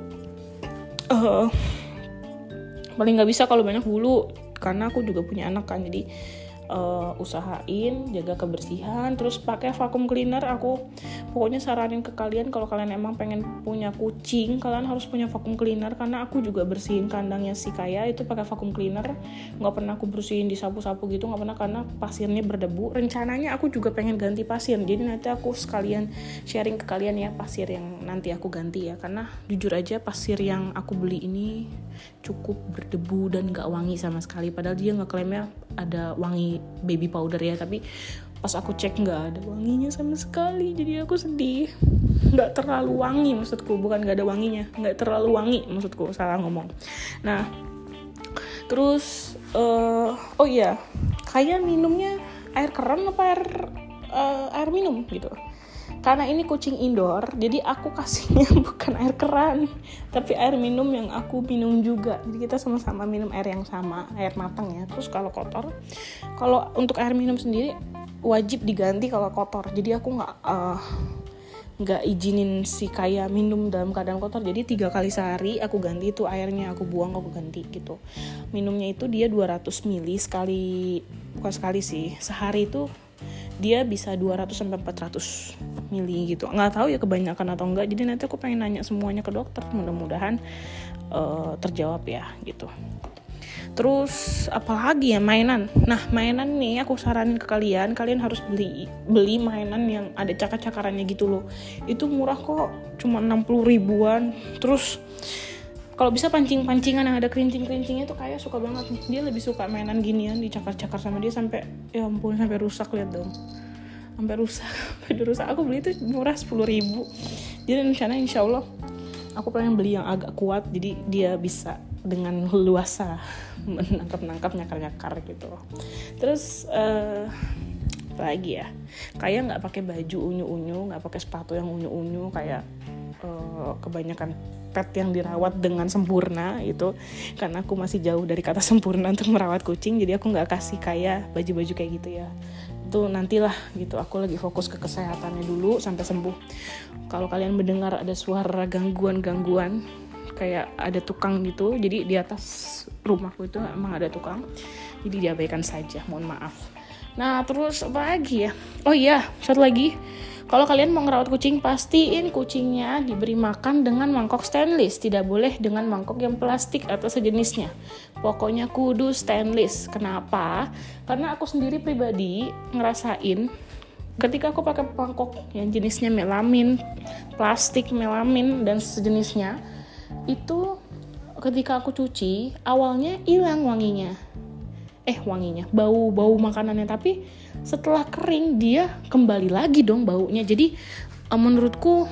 uh, paling nggak bisa kalau banyak bulu. Karena aku juga punya anak kan jadi uh, usahain jaga kebersihan terus pakai vacuum cleaner aku pokoknya saranin ke kalian kalau kalian emang pengen punya kucing kalian harus punya vacuum cleaner karena aku juga bersihin kandangnya si kaya itu pakai vacuum cleaner nggak pernah aku bersihin disapu-sapu gitu nggak pernah karena pasirnya berdebu. Rencananya aku juga pengen ganti pasir jadi nanti aku sekalian sharing ke kalian ya pasir yang nanti aku ganti ya karena jujur aja pasir yang aku beli ini cukup berdebu dan gak wangi sama sekali padahal dia ngeklaimnya ada wangi baby powder ya tapi pas aku cek nggak ada wanginya sama sekali jadi aku sedih. Nggak terlalu wangi maksudku bukan nggak ada wanginya nggak terlalu wangi maksudku salah ngomong. Nah terus uh, oh iya kayak minumnya air keran apa air uh, air minum gitu karena ini kucing indoor jadi aku kasihnya bukan air keran tapi air minum yang aku minum juga. Jadi kita sama-sama minum air yang sama air matang ya. Terus kalau kotor kalau untuk air minum sendiri wajib diganti kalau kotor. Jadi aku nggak uh, nggak izinin si kaya minum dalam keadaan kotor. Jadi tiga kali sehari aku ganti itu airnya aku buang aku ganti gitu. Minumnya itu dia 200 ml sekali bukan sekali sih sehari itu dia bisa 200 sampai 400 mili gitu. Nggak tahu ya kebanyakan atau enggak jadi nanti aku pengen nanya semuanya ke dokter mudah-mudahan uh, terjawab ya gitu. Terus apalagi ya mainan. Nah mainan nih aku saranin ke kalian kalian harus beli beli mainan yang ada cakar-cakarannya gitu loh. Itu murah kok cuma 60 ribuan. Terus kalau bisa pancing-pancingan yang ada kerincing-kerincingnya tuh kayak suka banget nih. Dia lebih suka mainan ginian dicakar-cakar sama dia sampai ya ampun sampai rusak lihat dong. Sampai rusak sampai rusak aku beli itu murah sepuluh ribu. Jadi rencana insya Allah. Aku pengen beli yang agak kuat jadi dia bisa dengan luasa menangkap-nangkap nyakar-nyakar gitu. Terus uh, lagi ya? Kayak nggak pakai baju unyu-unyu nggak pakai sepatu yang unyu-unyu kayak uh, kebanyakan pet yang dirawat dengan sempurna itu karena aku masih jauh dari kata sempurna untuk merawat kucing jadi aku nggak kasih kayak baju-baju kayak gitu ya. Itu nantilah gitu aku lagi fokus ke kesehatannya dulu sampai sembuh. Kalau kalian mendengar ada suara gangguan-gangguan kayak ada tukang gitu jadi di atas rumahku itu emang ada tukang jadi diabaikan saja mohon maaf. Nah terus apa lagi ya? Oh iya satu lagi Kalau kalian mau ngerawat kucing, pastiin kucingnya diberi makan dengan mangkok stainless. Tidak boleh dengan mangkok yang plastik atau sejenisnya. Pokoknya kudu stainless. Kenapa? Karena aku sendiri pribadi ngerasain ketika aku pakai mangkok yang jenisnya melamin, plastik melamin dan sejenisnya, itu ketika aku cuci awalnya hilang wanginya. Eh wanginya, bau bau makanannya. Tapi setelah kering dia kembali lagi dong baunya. Jadi uh, menurutku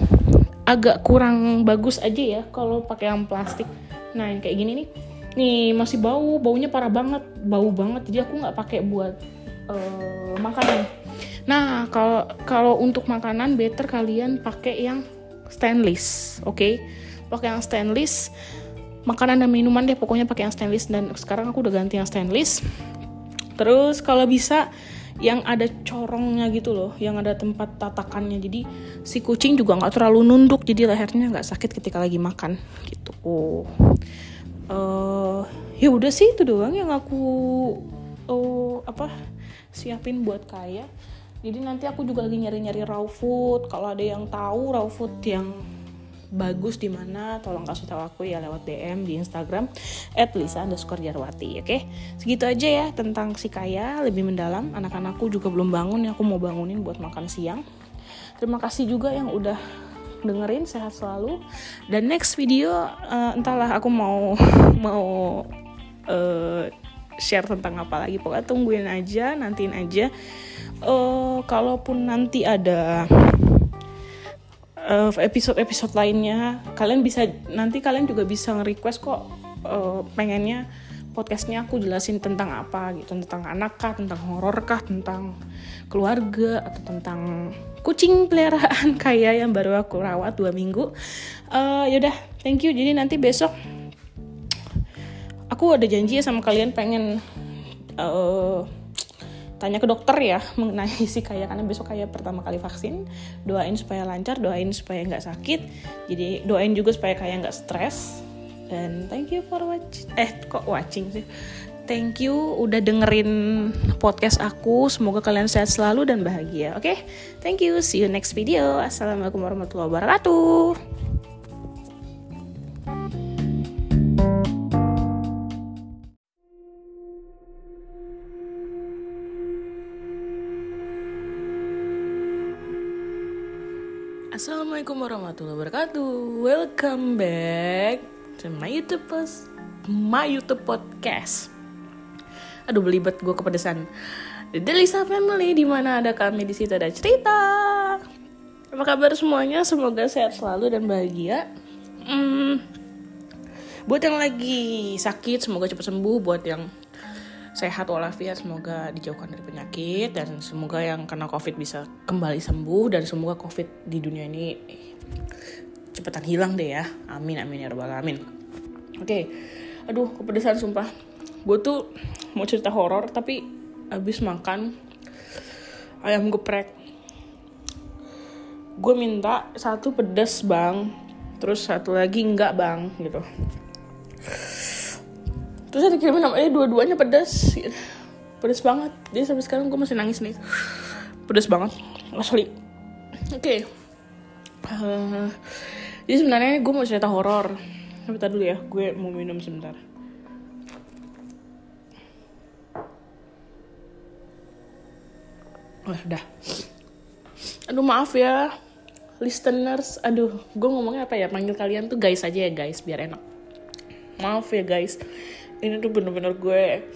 agak kurang bagus aja ya kalau pakai yang plastik. Nah yang kayak gini nih. Nih masih bau baunya parah banget bau banget. Jadi aku nggak pakai buat uh, makanan. Nah kalau kalau untuk makanan better kalian pakai yang stainless oke? Okay? pakai yang stainless makanan dan minuman deh pokoknya pakai yang stainless. Dan sekarang aku udah ganti yang stainless. Terus kalau bisa yang ada corongnya gitu loh yang ada tempat tatakannya. Jadi si kucing juga nggak terlalu nunduk jadi lehernya nggak sakit ketika lagi makan gitu. Oh uh, ya udah sih itu doang yang aku oh apa siapin buat kaya. Jadi nanti aku juga lagi nyari-nyari raw food. Kalau ada yang tahu raw food yang bagus di mana tolong kasih tahu aku ya lewat DM di Instagram at Lisa underscore Jarwati oke? Okay? segitu aja ya tentang si Kaya lebih mendalam. Anak-anakku juga belum bangun ya aku mau bangunin buat makan siang. Terima kasih juga yang udah dengerin sehat selalu. Dan next video uh, entahlah aku mau mau uh, share tentang apa lagi. Pokoknya tungguin aja nantiin aja. Uh, kalaupun nanti ada episode-episode lainnya. Kalian bisa nanti kalian juga bisa nge-request kok uh, pengennya podcastnya aku jelasin tentang apa gitu. Tentang anak kah tentang horor kah tentang keluarga atau tentang kucing peliharaan kayak yang baru aku rawat dua minggu. Uh, yaudah thank you. Jadi nanti besok aku ada janji ya sama kalian pengen uh, tanya ke dokter ya mengenai si kayak karena besok kayak pertama kali vaksin. Doain supaya lancar doain supaya nggak sakit. Jadi doain juga supaya kayak nggak stres. Dan thank you for watching eh kok watching sih? Thank you udah dengerin podcast aku. Semoga kalian sehat selalu dan bahagia oke? Okay? thank you see you next video. Assalamualaikum warahmatullahi wabarakatuh Assalamualaikum warahmatullahi wabarakatuh. Welcome back to my YouTube post, my YouTube podcast. Aduh belibet gue kepedesan. The Delisa Family di mana ada kami di situ ada cerita. Apa kabar semuanya? Semoga sehat selalu dan bahagia. Hmm, buat yang lagi sakit semoga cepat sembuh. Buat yang sehat walafiat semoga dijauhkan dari penyakit dan semoga yang kena covid bisa kembali sembuh dan semoga covid di dunia ini cepetan hilang deh ya. Amin amin ya robbal amin oke okay. aduh kepedesan sumpah. Gue tuh mau cerita horor tapi abis makan ayam geprek. Gue minta satu pedas bang. Terus satu lagi enggak bang gitu terus saya dikirimin namanya dua-duanya pedas pedas banget jadi sampai sekarang gue masih nangis nih pedas banget asli oke okay. uh, jadi sebenarnya gue mau cerita horor tapi dulu ya gue mau minum sebentar Oh, udah. Aduh maaf ya, listeners. Aduh, gue ngomongnya apa ya? Panggil kalian tuh guys aja ya guys, biar enak. Maaf ya guys ini tuh bener-bener gue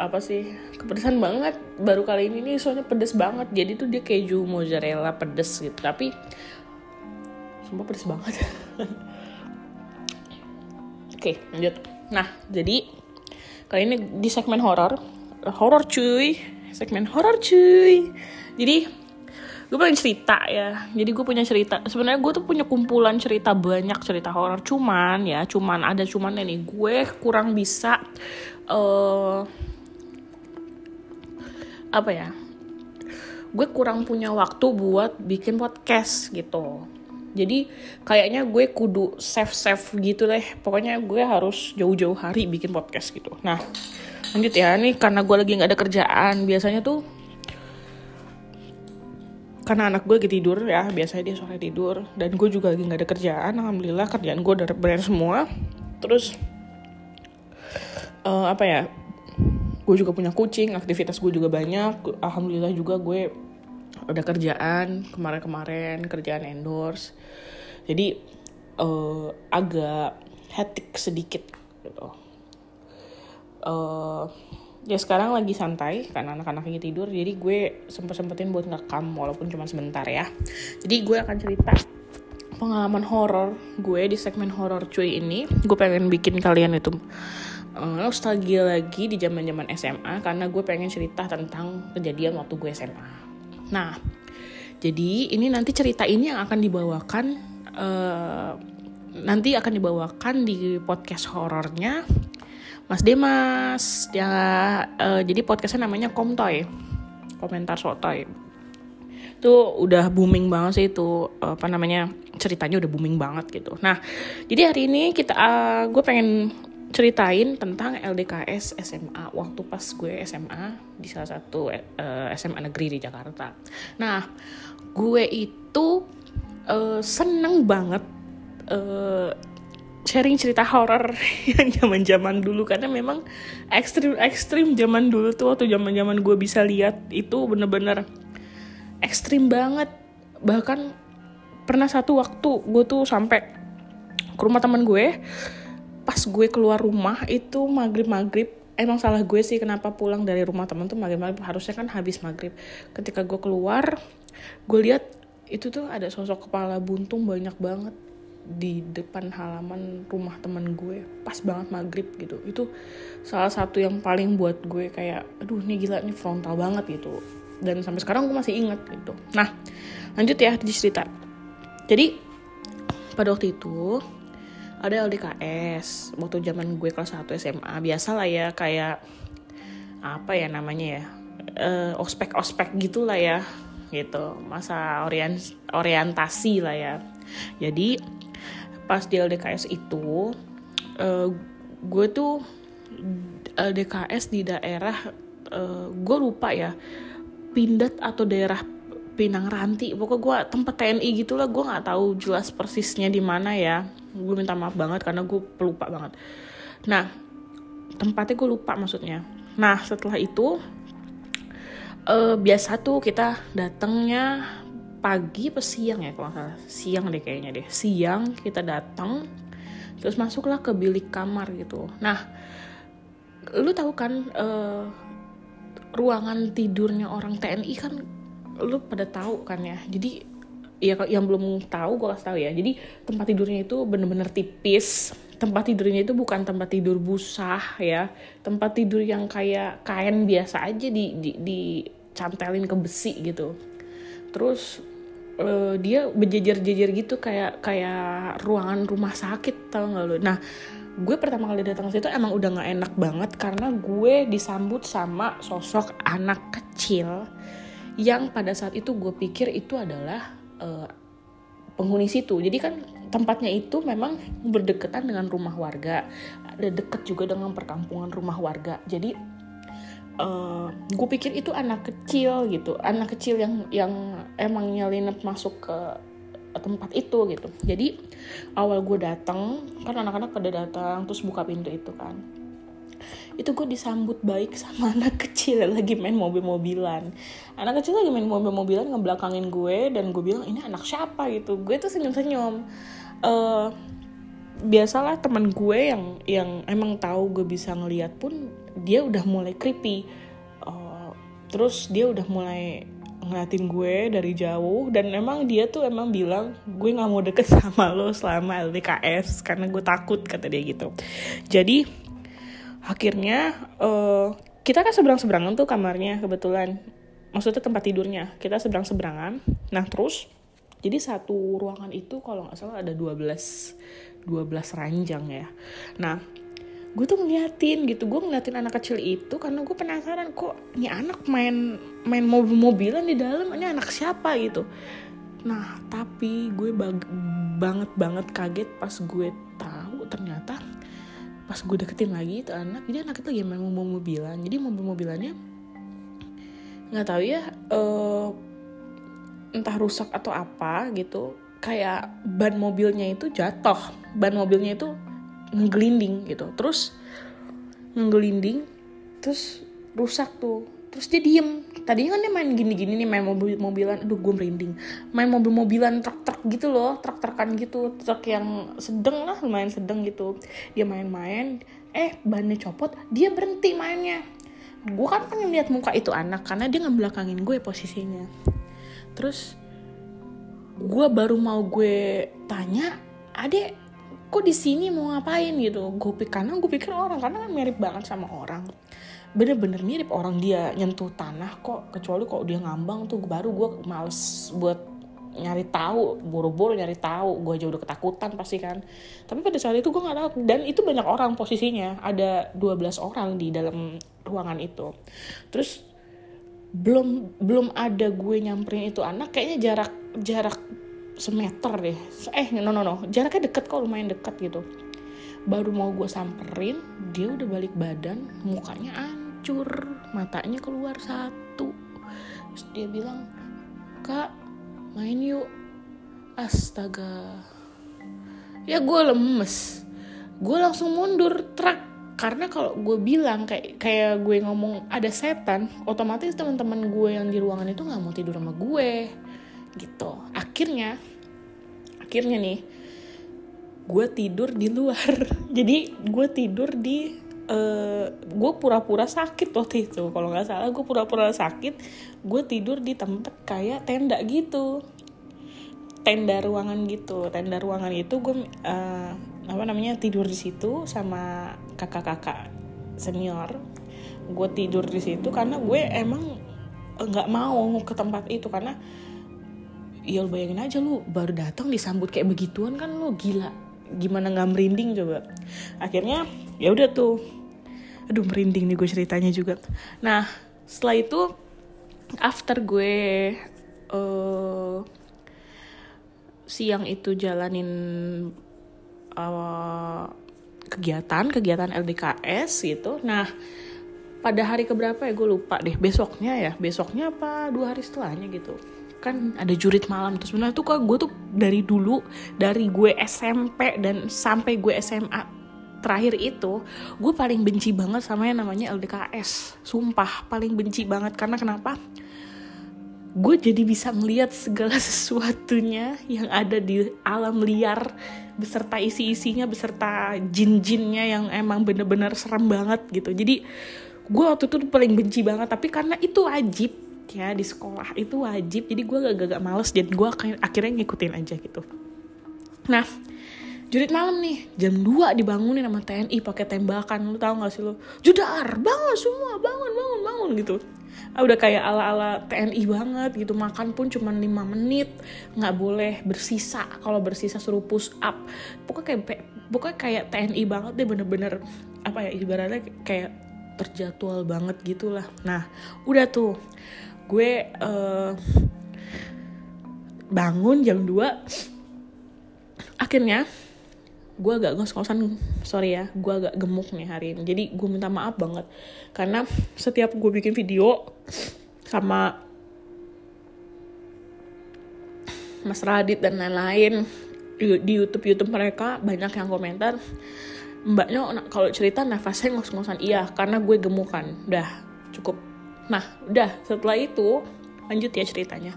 apa sih kepedesan banget. Baru kali ini nih soalnya pedes banget. Jadi tuh dia keju mozzarella pedes gitu. Tapi semua pedes banget. Oke lanjut. Nah jadi kali ini di segmen horor horor cuy. Segmen horor cuy. Jadi gue pengen cerita ya. Jadi gue punya cerita sebenarnya gue tuh punya kumpulan cerita banyak cerita horor. Cuman ya cuman ada cuman nih. Gue kurang bisa uh, apa ya? Gue kurang punya waktu buat bikin podcast gitu. Jadi kayaknya gue kudu save save gitu deh. Pokoknya gue harus jauh-jauh hari bikin podcast gitu. Nah lanjut ya. Nih karena gue lagi nggak ada kerjaan biasanya tuh karena anak gue lagi tidur ya biasanya dia sore tidur dan gue juga lagi nggak ada kerjaan alhamdulillah kerjaan gue udah beres semua. Terus uh, apa ya gue juga punya kucing aktivitas gue juga banyak alhamdulillah juga gue ada kerjaan kemarin-kemarin kerjaan endorse. Jadi uh, agak hectic sedikit gitu. Uh, ya sekarang lagi santai karena anak-anak lagi tidur jadi gue sempet sempetin buat ngekam walaupun cuma sebentar ya. Jadi gue akan cerita pengalaman horor gue di segmen horor cuy ini. Gue pengen bikin kalian itu uh, nostalgia lagi di zaman zaman SMA karena gue pengen cerita tentang kejadian waktu gue SMA nah jadi ini nanti cerita ini yang akan dibawakan uh, nanti akan dibawakan di podcast horornya Mas Demas ya uh, jadi podcastnya namanya Komtoy. Komentar sotoy. Itu udah booming banget sih itu apa namanya ceritanya udah booming banget gitu. Nah jadi hari ini kita uh, gue pengen ceritain tentang LDKS SMA waktu pas gue SMA di salah satu uh, SMA negeri di Jakarta. Nah gue itu uh, seneng banget sharing cerita horor yang zaman zaman dulu. Karena memang ekstrim ekstrim zaman dulu tuh waktu zaman zaman gue bisa lihat itu bener-bener ekstrim banget. Bahkan pernah satu waktu gue tuh sampai ke rumah teman gue pas gue keluar rumah itu maghrib maghrib emang salah gue sih kenapa pulang dari rumah teman tuh maghrib maghrib harusnya kan habis maghrib. Ketika gue keluar gue lihat itu tuh ada sosok kepala buntung banyak banget di depan halaman rumah temen gue pas banget maghrib gitu. Itu salah satu yang paling buat gue kayak aduh ini gila ini frontal banget gitu. Dan sampai sekarang gue masih inget gitu. Nah lanjut ya di cerita. Jadi pada waktu itu ada LDKS waktu zaman gue kelas 1 SMA biasa lah ya kayak apa ya namanya ya uh, ospek ospek gitulah ya gitu. Masa orient orientasi lah ya. Jadi pas di LDKS itu uh, gue tuh LDKS di daerah uh, gue lupa ya Pindad atau daerah Pinang Ranti. Pokoknya gue tempat TNI gitulah gue nggak tahu jelas persisnya di mana ya. Gue minta maaf banget karena gue pelupa banget. Nah tempatnya gue lupa maksudnya. Nah setelah itu uh, biasa tuh kita datangnya pagi apa siang ya kalau salah. Siang deh kayaknya deh. Siang kita datang terus masuklah ke bilik kamar gitu. Nah lu tahu kan uh, ruangan tidurnya orang TNI kan lu pada tahu kan ya. Jadi ya yang belum tahu gue kasih tahu ya. Jadi tempat tidurnya itu bener-bener tipis. Tempat tidurnya itu bukan tempat tidur busah ya. Tempat tidur yang kayak kain biasa aja di di, di cantelin ke besi gitu. Terus uh, dia berjejer-jejer gitu kayak kayak ruangan rumah sakit tau gak lo nah gue pertama kali datang ke situ emang udah nggak enak banget karena gue disambut sama sosok anak kecil yang pada saat itu gue pikir itu adalah uh, penghuni situ. Jadi kan tempatnya itu memang berdekatan dengan rumah warga ada deket juga dengan perkampungan rumah warga. Jadi uh, eh, gue pikir itu anak kecil gitu. Anak kecil yang yang emang nyelinap masuk ke tempat itu gitu. Jadi awal gue datang kan anak-anak pada datang terus buka pintu itu kan. Itu gue disambut baik sama anak kecil lagi main mobil-mobilan. Anak kecil lagi main mobil-mobilan ngebelakangin gue dan gue bilang ini anak siapa? gitu. Gue tuh senyum-senyum. Uh, biasalah teman gue yang yang emang tahu gue bisa ngeliat pun dia udah mulai creepy. Uh, terus dia udah mulai ngeliatin gue dari jauh dan emang dia tuh emang bilang gue nggak mau deket sama lo selama LDKS karena gue takut kata dia gitu. Jadi akhirnya uh, kita kan seberang seberangan tuh kamarnya kebetulan. Maksudnya tempat tidurnya kita seberang seberangan nah terus jadi satu ruangan itu kalau nggak salah ada 12 12 ranjang ya. Nah gue tuh ngeliatin gitu gue ngeliatin anak kecil itu karena gue penasaran kok ini anak main main mobil-mobilan di dalam ini anak siapa gitu. Nah tapi gue banget banget kaget pas gue tahu ternyata pas gue deketin lagi itu anak jadi anak itu lagi main mobil-mobilan. Jadi mobil-mobilannya nggak tahu ya uh, entah rusak atau apa gitu kayak ban mobilnya itu jatuh. Ban mobilnya itu ngelinding gitu. Terus ngelinding terus rusak tuh. Terus dia diem. Tadinya kan dia main gini-gini nih main mobil-mobilan aduh gue merinding. Main mobil-mobilan truk-truk gitu loh truk-trukan gitu. Truk yang sedang lah lumayan sedang gitu. Dia main-main. Eh bannya copot dia berhenti mainnya. Gue kan pengen lihat muka itu anak karena dia ngebelakangin gue posisinya. Terus gue baru mau gue tanya adek kok di sini mau ngapain? Gitu. Gue pikir karena gue pikir orang karena kan mirip banget sama orang. Bener-bener mirip orang dia nyentuh tanah kok kecuali kok dia ngambang tuh baru gue males buat nyari tahu buru-buru nyari tahu. Gue aja udah ketakutan pasti kan. Tapi pada saat itu gue nggak tahu dan itu banyak orang posisinya. Ada 12 orang di dalam ruangan itu. Terus belum belum ada gue nyamperin itu anak kayaknya jarak jarak semeter deh. Eh no no no. Jaraknya deket kok lumayan deket gitu. Baru mau gue samperin dia udah balik badan mukanya hancur matanya keluar satu. Terus dia bilang kak main yuk. Astaga. Ya gue lemes. Gue langsung mundur truk karena kalau gue bilang kayak kayak gue ngomong ada setan otomatis teman-teman gue yang di ruangan itu nggak mau tidur sama gue gitu. Akhirnya akhirnya nih gue tidur di luar. Jadi gue tidur di uh, gue pura-pura sakit waktu itu. Kalau nggak salah gue pura-pura sakit gue tidur di tempat kayak tenda gitu. Tenda ruangan gitu. Tenda ruangan itu gue uh, apa namanya tidur di situ sama kakak-kakak senior. Gue tidur di situ karena gue emang nggak mau ke tempat itu karena ya lu bayangin aja lu baru datang disambut kayak begituan kan lu gila. Gimana nggak merinding coba? Akhirnya ya udah tuh. Aduh merinding nih gue ceritanya juga. Nah setelah itu after gue uh, siang itu jalanin uh, kegiatan kegiatan LDKS gitu. Nah pada hari keberapa ya? Gue lupa deh. Besoknya ya? Besoknya apa dua hari setelahnya gitu? Kan ada jurit malam terus sebenarnya tuh kok gue tuh dari dulu dari gue SMP dan sampai gue SMA terakhir itu gue paling benci banget sama yang namanya LDKS sumpah paling benci banget. Karena kenapa gue jadi bisa melihat segala sesuatunya yang ada di alam liar beserta isi-isinya beserta jin-jinnya yang emang bener-bener serem banget gitu. Jadi gue waktu itu paling benci banget tapi karena itu wajib ya di sekolah itu wajib. Jadi gue gak-gak males dan gue akhirnya ngikutin aja gitu. Nah jurit malam nih jam 2 dibangunin sama TNI pakai tembakan lu tau gak sih lu? Judar bangun semua bangun bangun bangun gitu udah kayak ala-ala TNI banget gitu. Makan pun cuma 5 menit. Nggak boleh bersisa. Kalau bersisa suruh push up. Pokoknya kayak pokoknya kayak TNI banget deh. Bener-bener apa ya ibaratnya kayak terjadwal banget gitulah. Nah udah tuh. Gue uh, bangun jam 2 akhirnya gue agak ngos-ngosan sorry ya gue agak gemuk nih hari ini. Jadi gue minta maaf banget. Karena setiap gue bikin video sama Mas Radit dan lain-lain di YouTube YouTube mereka banyak yang komentar mbaknya kalau cerita nafasnya ngos-ngosan. Iya karena gue gemukan udah cukup. Nah udah setelah itu lanjut ya ceritanya.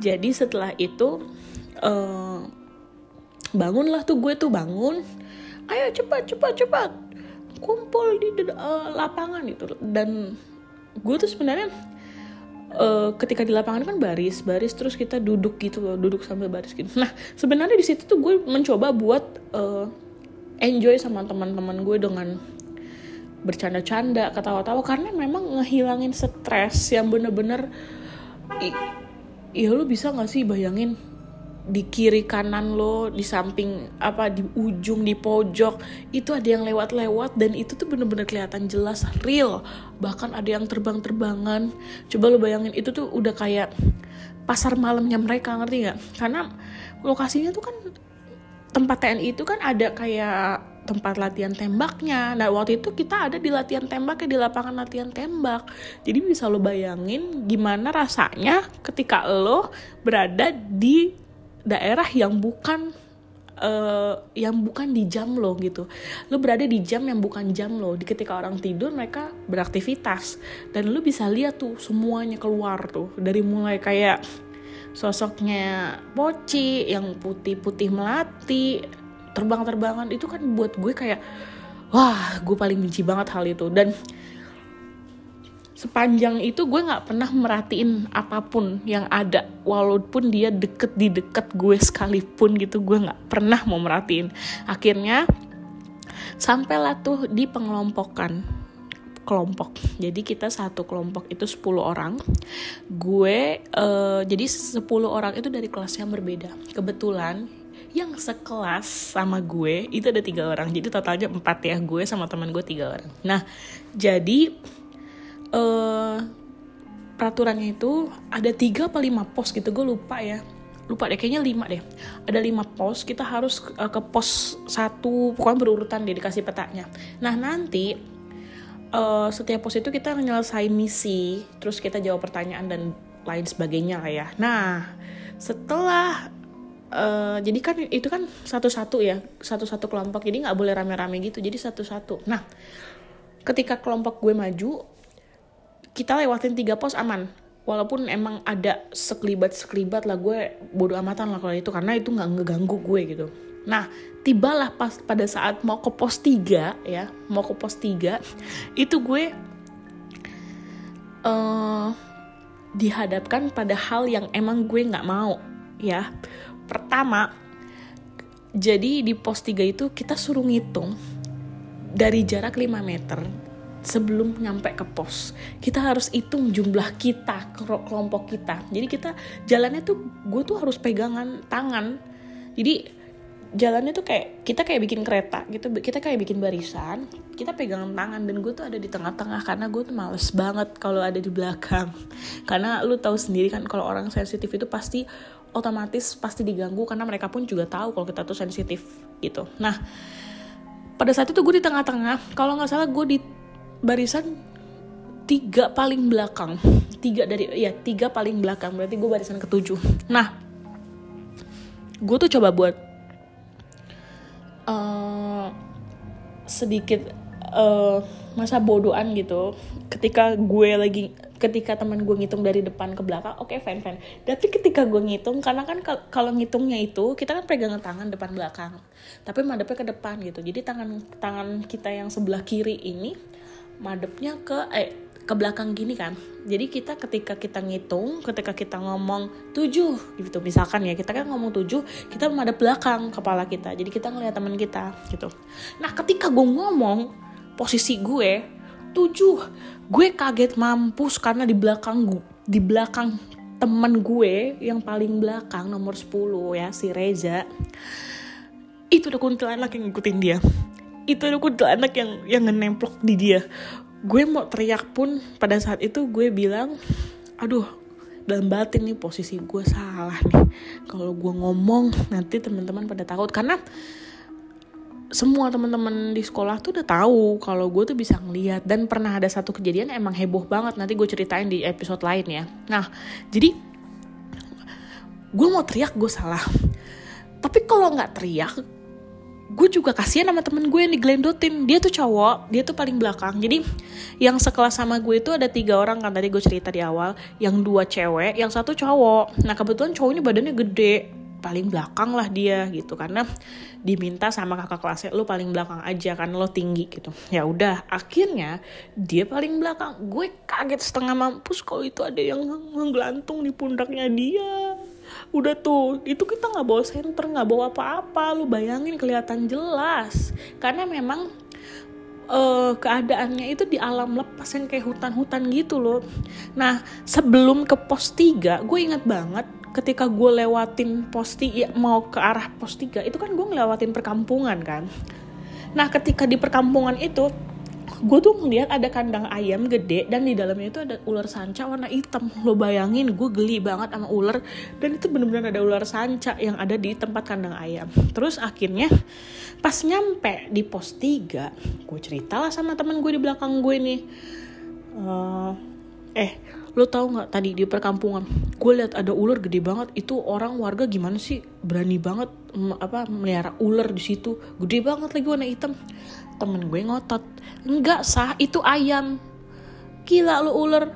Jadi setelah itu uh, bangunlah tuh gue tuh bangun. Ayo cepat cepat cepat. Kumpul di uh, lapangan itu. Dan gue tuh sebenarnya uh, ketika di lapangan kan baris baris terus kita duduk gitu loh duduk sambil baris gitu. Nah sebenarnya di situ tuh gue mencoba buat uh, enjoy sama teman-teman gue dengan bercanda-canda ketawa-tawa. Karena memang ngehilangin stres yang bener-bener ya lu bisa gak sih bayangin di kiri kanan lo di samping apa di ujung di pojok itu ada yang lewat-lewat dan itu tuh bener-bener kelihatan jelas real bahkan ada yang terbang-terbangan coba lo bayangin itu tuh udah kayak pasar malamnya mereka ngerti nggak karena lokasinya tuh kan tempat TNI itu kan ada kayak tempat latihan tembaknya. Nah waktu itu kita ada di latihan tembak di lapangan latihan tembak. Jadi bisa lo bayangin gimana rasanya ketika lo berada di daerah yang bukan uh, yang bukan di jam lo gitu. Lo berada di jam yang bukan jam lo. Di ketika orang tidur mereka beraktivitas dan lo bisa lihat tuh semuanya keluar tuh dari mulai kayak sosoknya Poci yang putih-putih melati terbang-terbangan itu kan buat gue kayak wah gue paling benci banget hal itu dan sepanjang itu gue nggak pernah merhatiin apa pun yang ada walaupun dia deket di deket gue sekalipun gitu gue nggak pernah mau merhatiin. Akhirnya sampailah tuh di pengelompokan kelompok. Jadi kita satu kelompok itu 10 orang. Gue uh, jadi 10 orang itu dari kelas yang berbeda. Kebetulan yang sekelas sama gue itu ada tiga orang. Jadi totalnya empat ya gue sama teman gue tiga orang. Nah jadi uh, peraturannya itu ada tiga apa lima pos gitu gue lupa ya. Lupa deh kayaknya lima deh. Ada lima pos kita harus uh, ke pos satu pokoknya berurutan dia dikasih petanya. Nah nanti uh, setiap pos itu kita nyelesain misi terus kita jawab pertanyaan dan lain sebagainya lah ya. Nah setelah Uh, jadi kan itu kan satu-satu ya satu-satu kelompok jadi nggak boleh rame-rame gitu jadi satu-satu. Nah ketika kelompok gue maju kita lewatin tiga pos aman. Walaupun emang ada sekelibat sekelibat lah gue bodo amatan lah kalau itu karena itu nggak ngeganggu gue gitu. Nah tibalah pas pada saat mau ke pos tiga ya mau ke pos tiga itu gue uh, dihadapkan pada hal yang emang gue nggak mau ya. Pertama jadi di pos 3 itu kita suruh ngitung dari jarak 5 meter sebelum nyampe ke pos. Kita harus hitung jumlah kita kelompok kita. Jadi kita jalannya tuh gue tuh harus pegangan tangan. Jadi jalannya tuh kayak kita kayak bikin kereta gitu kita kayak bikin barisan kita pegangan tangan. Dan gue tuh ada di tengah-tengah karena gue tuh males banget kalau ada di belakang. Karena lu tahu sendiri kan kalau orang sensitif itu pasti otomatis pasti diganggu karena mereka pun juga tahu kalau kita tuh sensitif gitu. Nah, pada saat itu gue di tengah-tengah, kalau nggak salah gue di barisan tiga paling belakang, tiga dari ya tiga paling belakang. Berarti gue barisan ketujuh. Nah, gue tuh coba buat uh, sedikit uh, masa bodohan gitu. Ketika gue lagi ketika teman gue ngitung dari depan ke belakang oke okay, fine fine. Tapi ketika gue ngitung karena kan kalau ngitungnya itu kita kan pegangan tangan depan belakang. Tapi madepnya ke depan gitu. Jadi tangan tangan kita yang sebelah kiri ini madepnya ke eh ke belakang gini kan. Jadi kita ketika kita ngitung ketika kita ngomong tujuh gitu. Misalkan ya kita kan ngomong tujuh kita madep belakang kepala kita. Jadi kita ngeliat teman kita gitu. Nah ketika gue ngomong posisi gue tujuh gue kaget mampus karena di belakang gue di belakang temen gue yang paling belakang nomor 10 ya si Reza. Itu ada kuntilanak yang ngikutin dia itu ada kuntilanak yang yang ngenemplok di dia. Gue mau teriak pun pada saat itu gue bilang aduh dalam batin nih posisi gue salah nih. Kalau gue ngomong nanti teman-teman pada takut. Karena semua teman-teman di sekolah tuh udah tahu kalau gue tuh bisa ngeliat dan pernah ada satu kejadian emang heboh banget. Nanti gue ceritain di episode lain ya. Nah jadi gue mau teriak gue salah. Tapi kalau nggak teriak gue juga kasihan sama temen gue yang digelendotin dia tuh cowok dia tuh paling belakang. Jadi yang sekelas sama gue itu ada tiga orang kan tadi gue cerita di awal. Yang dua cewek yang satu cowok. Nah kebetulan cowoknya badannya gede. Paling belakang lah dia gitu. Karena diminta sama kakak kelasnya lo paling belakang aja kan lo tinggi gitu. Ya udah akhirnya dia paling belakang. Gue kaget setengah mampus kalau itu ada yang menggelantung di pundaknya dia udah tuh itu kita nggak bawa senter nggak bawa apa-apa. Lo bayangin kelihatan jelas. Karena memang uh, keadaannya itu di alam lepas yang kayak hutan-hutan gitu loh. Nah, sebelum ke pos 3, gue inget banget ketika gue lewatin pos ya, mau ke arah pos 3 itu kan gue ngelewatin perkampungan kan. Nah ketika di perkampungan itu gue tuh ngeliat ada kandang ayam gede dan di dalamnya itu ada ular sanca warna hitam. Lo bayangin gue geli banget sama ular dan itu bener-bener ada ular sanca yang ada di tempat kandang ayam. Terus akhirnya pas nyampe di pos 3 gue ceritalah sama temen gue di belakang gue nih uh, eh lo tau nggak tadi di perkampungan gue lihat ada ular gede banget. Itu orang warga gimana sih? Berani banget apa melihara ular di situ. Gede banget lagi warna hitam temen gue ngotot. Enggak sah itu ayam. Gila lo ular.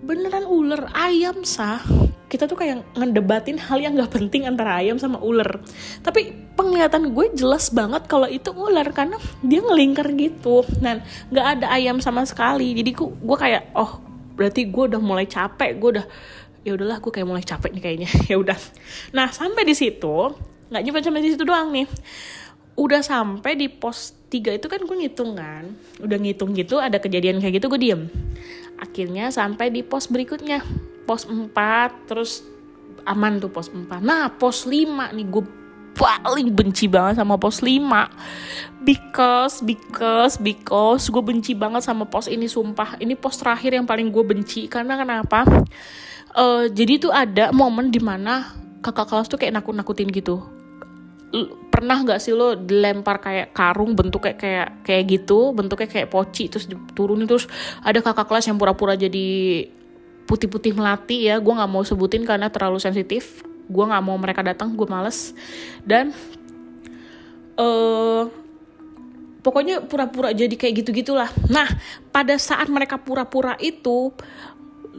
Beneran ular ayam sah. Kita tuh kayak ngedebatin hal yang gak penting antara ayam sama ular. Tapi penglihatan gue jelas banget kalau itu ular karena dia ngelingkar gitu. Dan gak ada ayam sama sekali. Jadi gue gue kayak oh berarti gue udah mulai capek. Gue udah ya udahlah gue kayak mulai capek nih kayaknya. Ya udah. Nah sampai di situ nggak nyampe sampai di situ doang nih. Udah sampai di pos 3 itu kan gue ngitung kan. Udah ngitung gitu ada kejadian kayak gitu gue diem. Akhirnya sampai di pos berikutnya. Pos 4 terus aman tuh pos 4 nah pos 5 nih gue paling benci banget sama pos 5 because because because gue benci banget sama pos ini sumpah. Ini pos terakhir yang paling gue benci karena kenapa? Uh, jadi tuh ada momen di mana kakak kelas tuh kayak nakut-nakutin gitu pernah nggak sih lo dilempar kayak karung bentuk kayak kayak kayak gitu bentuknya kayak poci terus diturunin terus ada kakak kelas yang pura-pura jadi putih-putih melati ya gue nggak mau sebutin karena terlalu sensitif gue nggak mau mereka datang gue males. Dan uh, pokoknya pura-pura jadi kayak gitu gitulah nah pada saat mereka pura-pura itu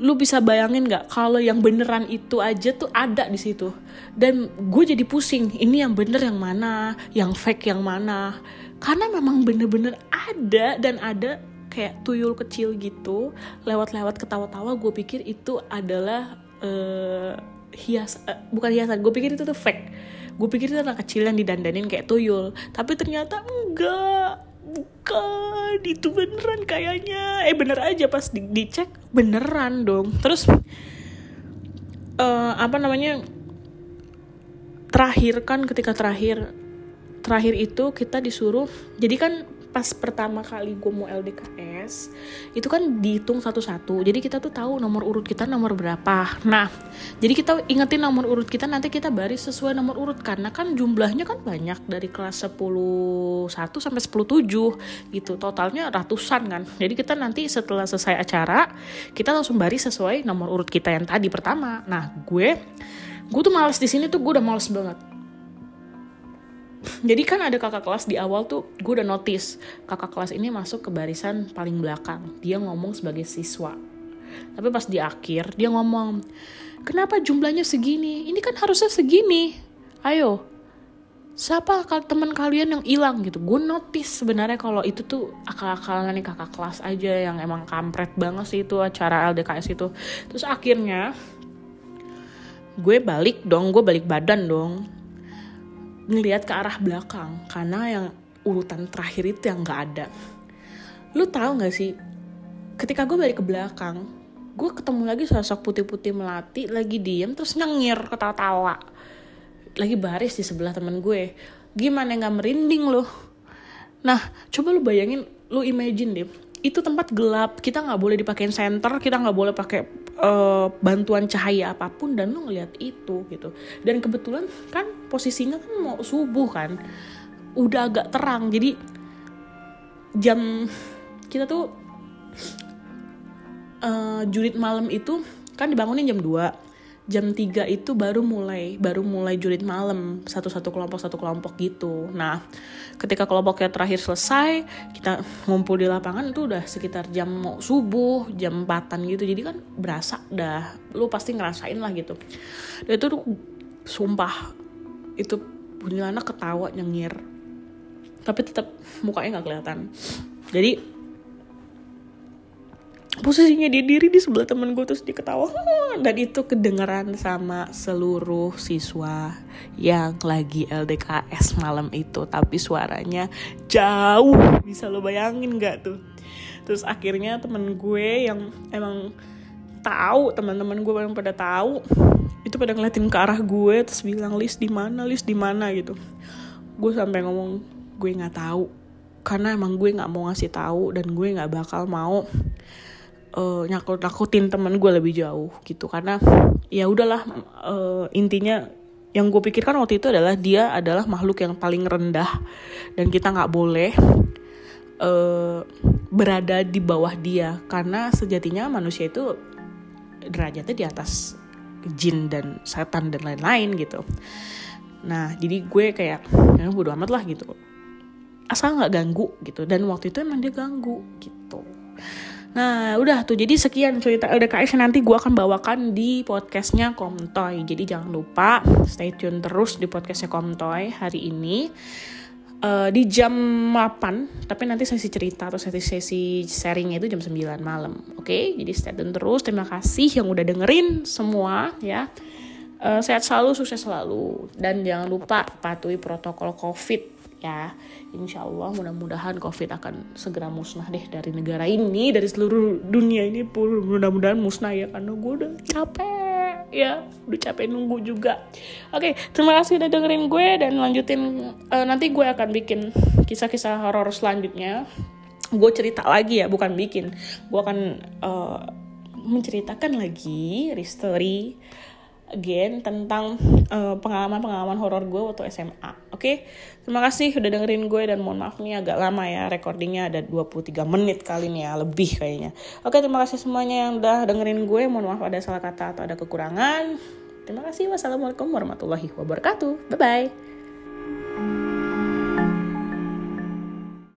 lu bisa bayangin nggak kalau yang beneran itu aja tuh ada di situ? Dan gue jadi pusing ini yang bener yang mana? Yang fake yang mana? Karena memang bener-bener ada dan ada kayak tuyul kecil gitu lewat-lewat ketawa-tawa gue pikir itu adalah uh, hias uh, bukan hiasan gue pikir itu tuh fake. Gue pikir itu anak kecil yang didandanin kayak tuyul tapi ternyata enggak bukan itu beneran kayaknya. Eh bener aja pas di dicek beneran dong. Terus uh, apa namanya terakhir kan ketika terakhir terakhir itu kita disuruh jadi kan pas pertama kali gue mau LDKS itu kan dihitung satu-satu. Jadi kita tuh tahu nomor urut kita nomor berapa. Nah jadi kita ingetin nomor urut kita nanti kita baris sesuai nomor urut. Karena kan jumlahnya kan banyak dari kelas 10 1 sampai 10 7 gitu. Totalnya ratusan kan. Jadi kita nanti setelah selesai acara kita langsung baris sesuai nomor urut kita yang tadi pertama. Nah gue gue tuh males di sini tuh gue udah males banget jadi kan ada kakak kelas di awal tuh gue udah notice kakak kelas ini masuk ke barisan paling belakang. Dia ngomong sebagai siswa. Tapi pas di akhir dia ngomong kenapa jumlahnya segini? Ini kan harusnya segini. Ayo siapa teman kalian yang hilang? Gitu. Gue notice sebenarnya kalau itu tuh akal-akalan nih kakak kelas aja yang emang kampret banget sih itu acara LDKS itu. Terus akhirnya gue balik dong gue balik badan dong ngelihat ke arah belakang karena yang urutan terakhir itu yang nggak ada. Lu tahu nggak sih ketika gue balik ke belakang gue ketemu lagi sosok putih-putih melati lagi diem terus nyengir ketawa-tawa. Lagi baris di sebelah temen gue gimana nggak merinding lo nah coba lu bayangin lu imagine deh itu tempat gelap kita nggak boleh dipakein center kita nggak boleh pakai uh, bantuan cahaya apa pun dan lu ngeliat itu gitu. Dan kebetulan kan posisinya kan mau subuh kan udah agak terang jadi jam kita tuh uh, jurit malam itu kan dibangunin jam 2 jam 3 itu baru mulai baru mulai jurit malam satu-satu kelompok satu kelompok gitu. Nah ketika kelompoknya terakhir selesai kita ngumpul di lapangan itu udah sekitar jam mau subuh jam empatan gitu. Jadi kan berasa dah lu pasti ngerasain lah gitu. Dan itu tuh sumpah itu punya anak ketawa nyengir tapi tetap mukanya nggak kelihatan. Jadi posisinya dia diri di sebelah temen gue terus dia ketawa. Dan itu kedengeran sama seluruh siswa yang lagi LDKS malam itu. Tapi suaranya jauh bisa lo bayangin gak tuh? Terus akhirnya temen gue yang emang tahu teman-teman gue yang pada tahu itu pada ngeliatin ke arah gue terus bilang list di mana? List di mana? Gitu. Gue sampai ngomong gue nggak tahu. Karena emang gue nggak mau ngasih tahu dan gue nggak bakal mau uh, nyakut nakutin temen gue lebih jauh gitu. Karena ya udahlah uh, intinya yang gue pikirkan waktu itu adalah dia adalah makhluk yang paling rendah dan kita nggak boleh uh, berada di bawah dia. Karena sejatinya manusia itu derajatnya di atas jin dan setan dan lain-lain gitu. Nah jadi gue kayak ya bodo amat lah gitu. Asal nggak ganggu gitu. Dan waktu itu emang dia ganggu gitu Nah udah tuh. Jadi sekian cerita LDKS nanti gue akan bawakan di podcastnya Komtoy Jadi jangan lupa stay tune terus di podcastnya Komtoy hari ini. Uh, Di jam 8 tapi nanti sesi cerita atau sesi-sesi sharingnya itu jam 9 malam. Oke? Okay? jadi stay tune terus. Terima kasih yang udah dengerin semua ya. Uh, Sehat selalu, sukses selalu. Dan jangan lupa patuhi protokol COVID ya. Insya Allah mudah-mudahan covid akan segera musnah deh dari negara ini dari seluruh dunia ini pun. Mudah-mudahan musnah ya karena gue udah capek ya. Udah capek nunggu juga. Oke terima kasih udah dengerin gue dan lanjutin uh, nanti gue akan bikin kisah-kisah horor selanjutnya. Gue cerita lagi ya bukan bikin. Gue akan uh, menceritakan lagi history again tentang pengalaman pengalaman-pengalaman horor gue waktu SMA. Oke, okay? terima kasih udah dengerin gue dan mohon maaf nih agak lama ya recordingnya ada 23 menit kali nih ya lebih kayaknya. Oke, okay, terima kasih semuanya yang udah dengerin gue. Mohon maaf ada salah kata atau ada kekurangan. Terima kasih. Wassalamualaikum warahmatullahi wabarakatuh. Bye bye.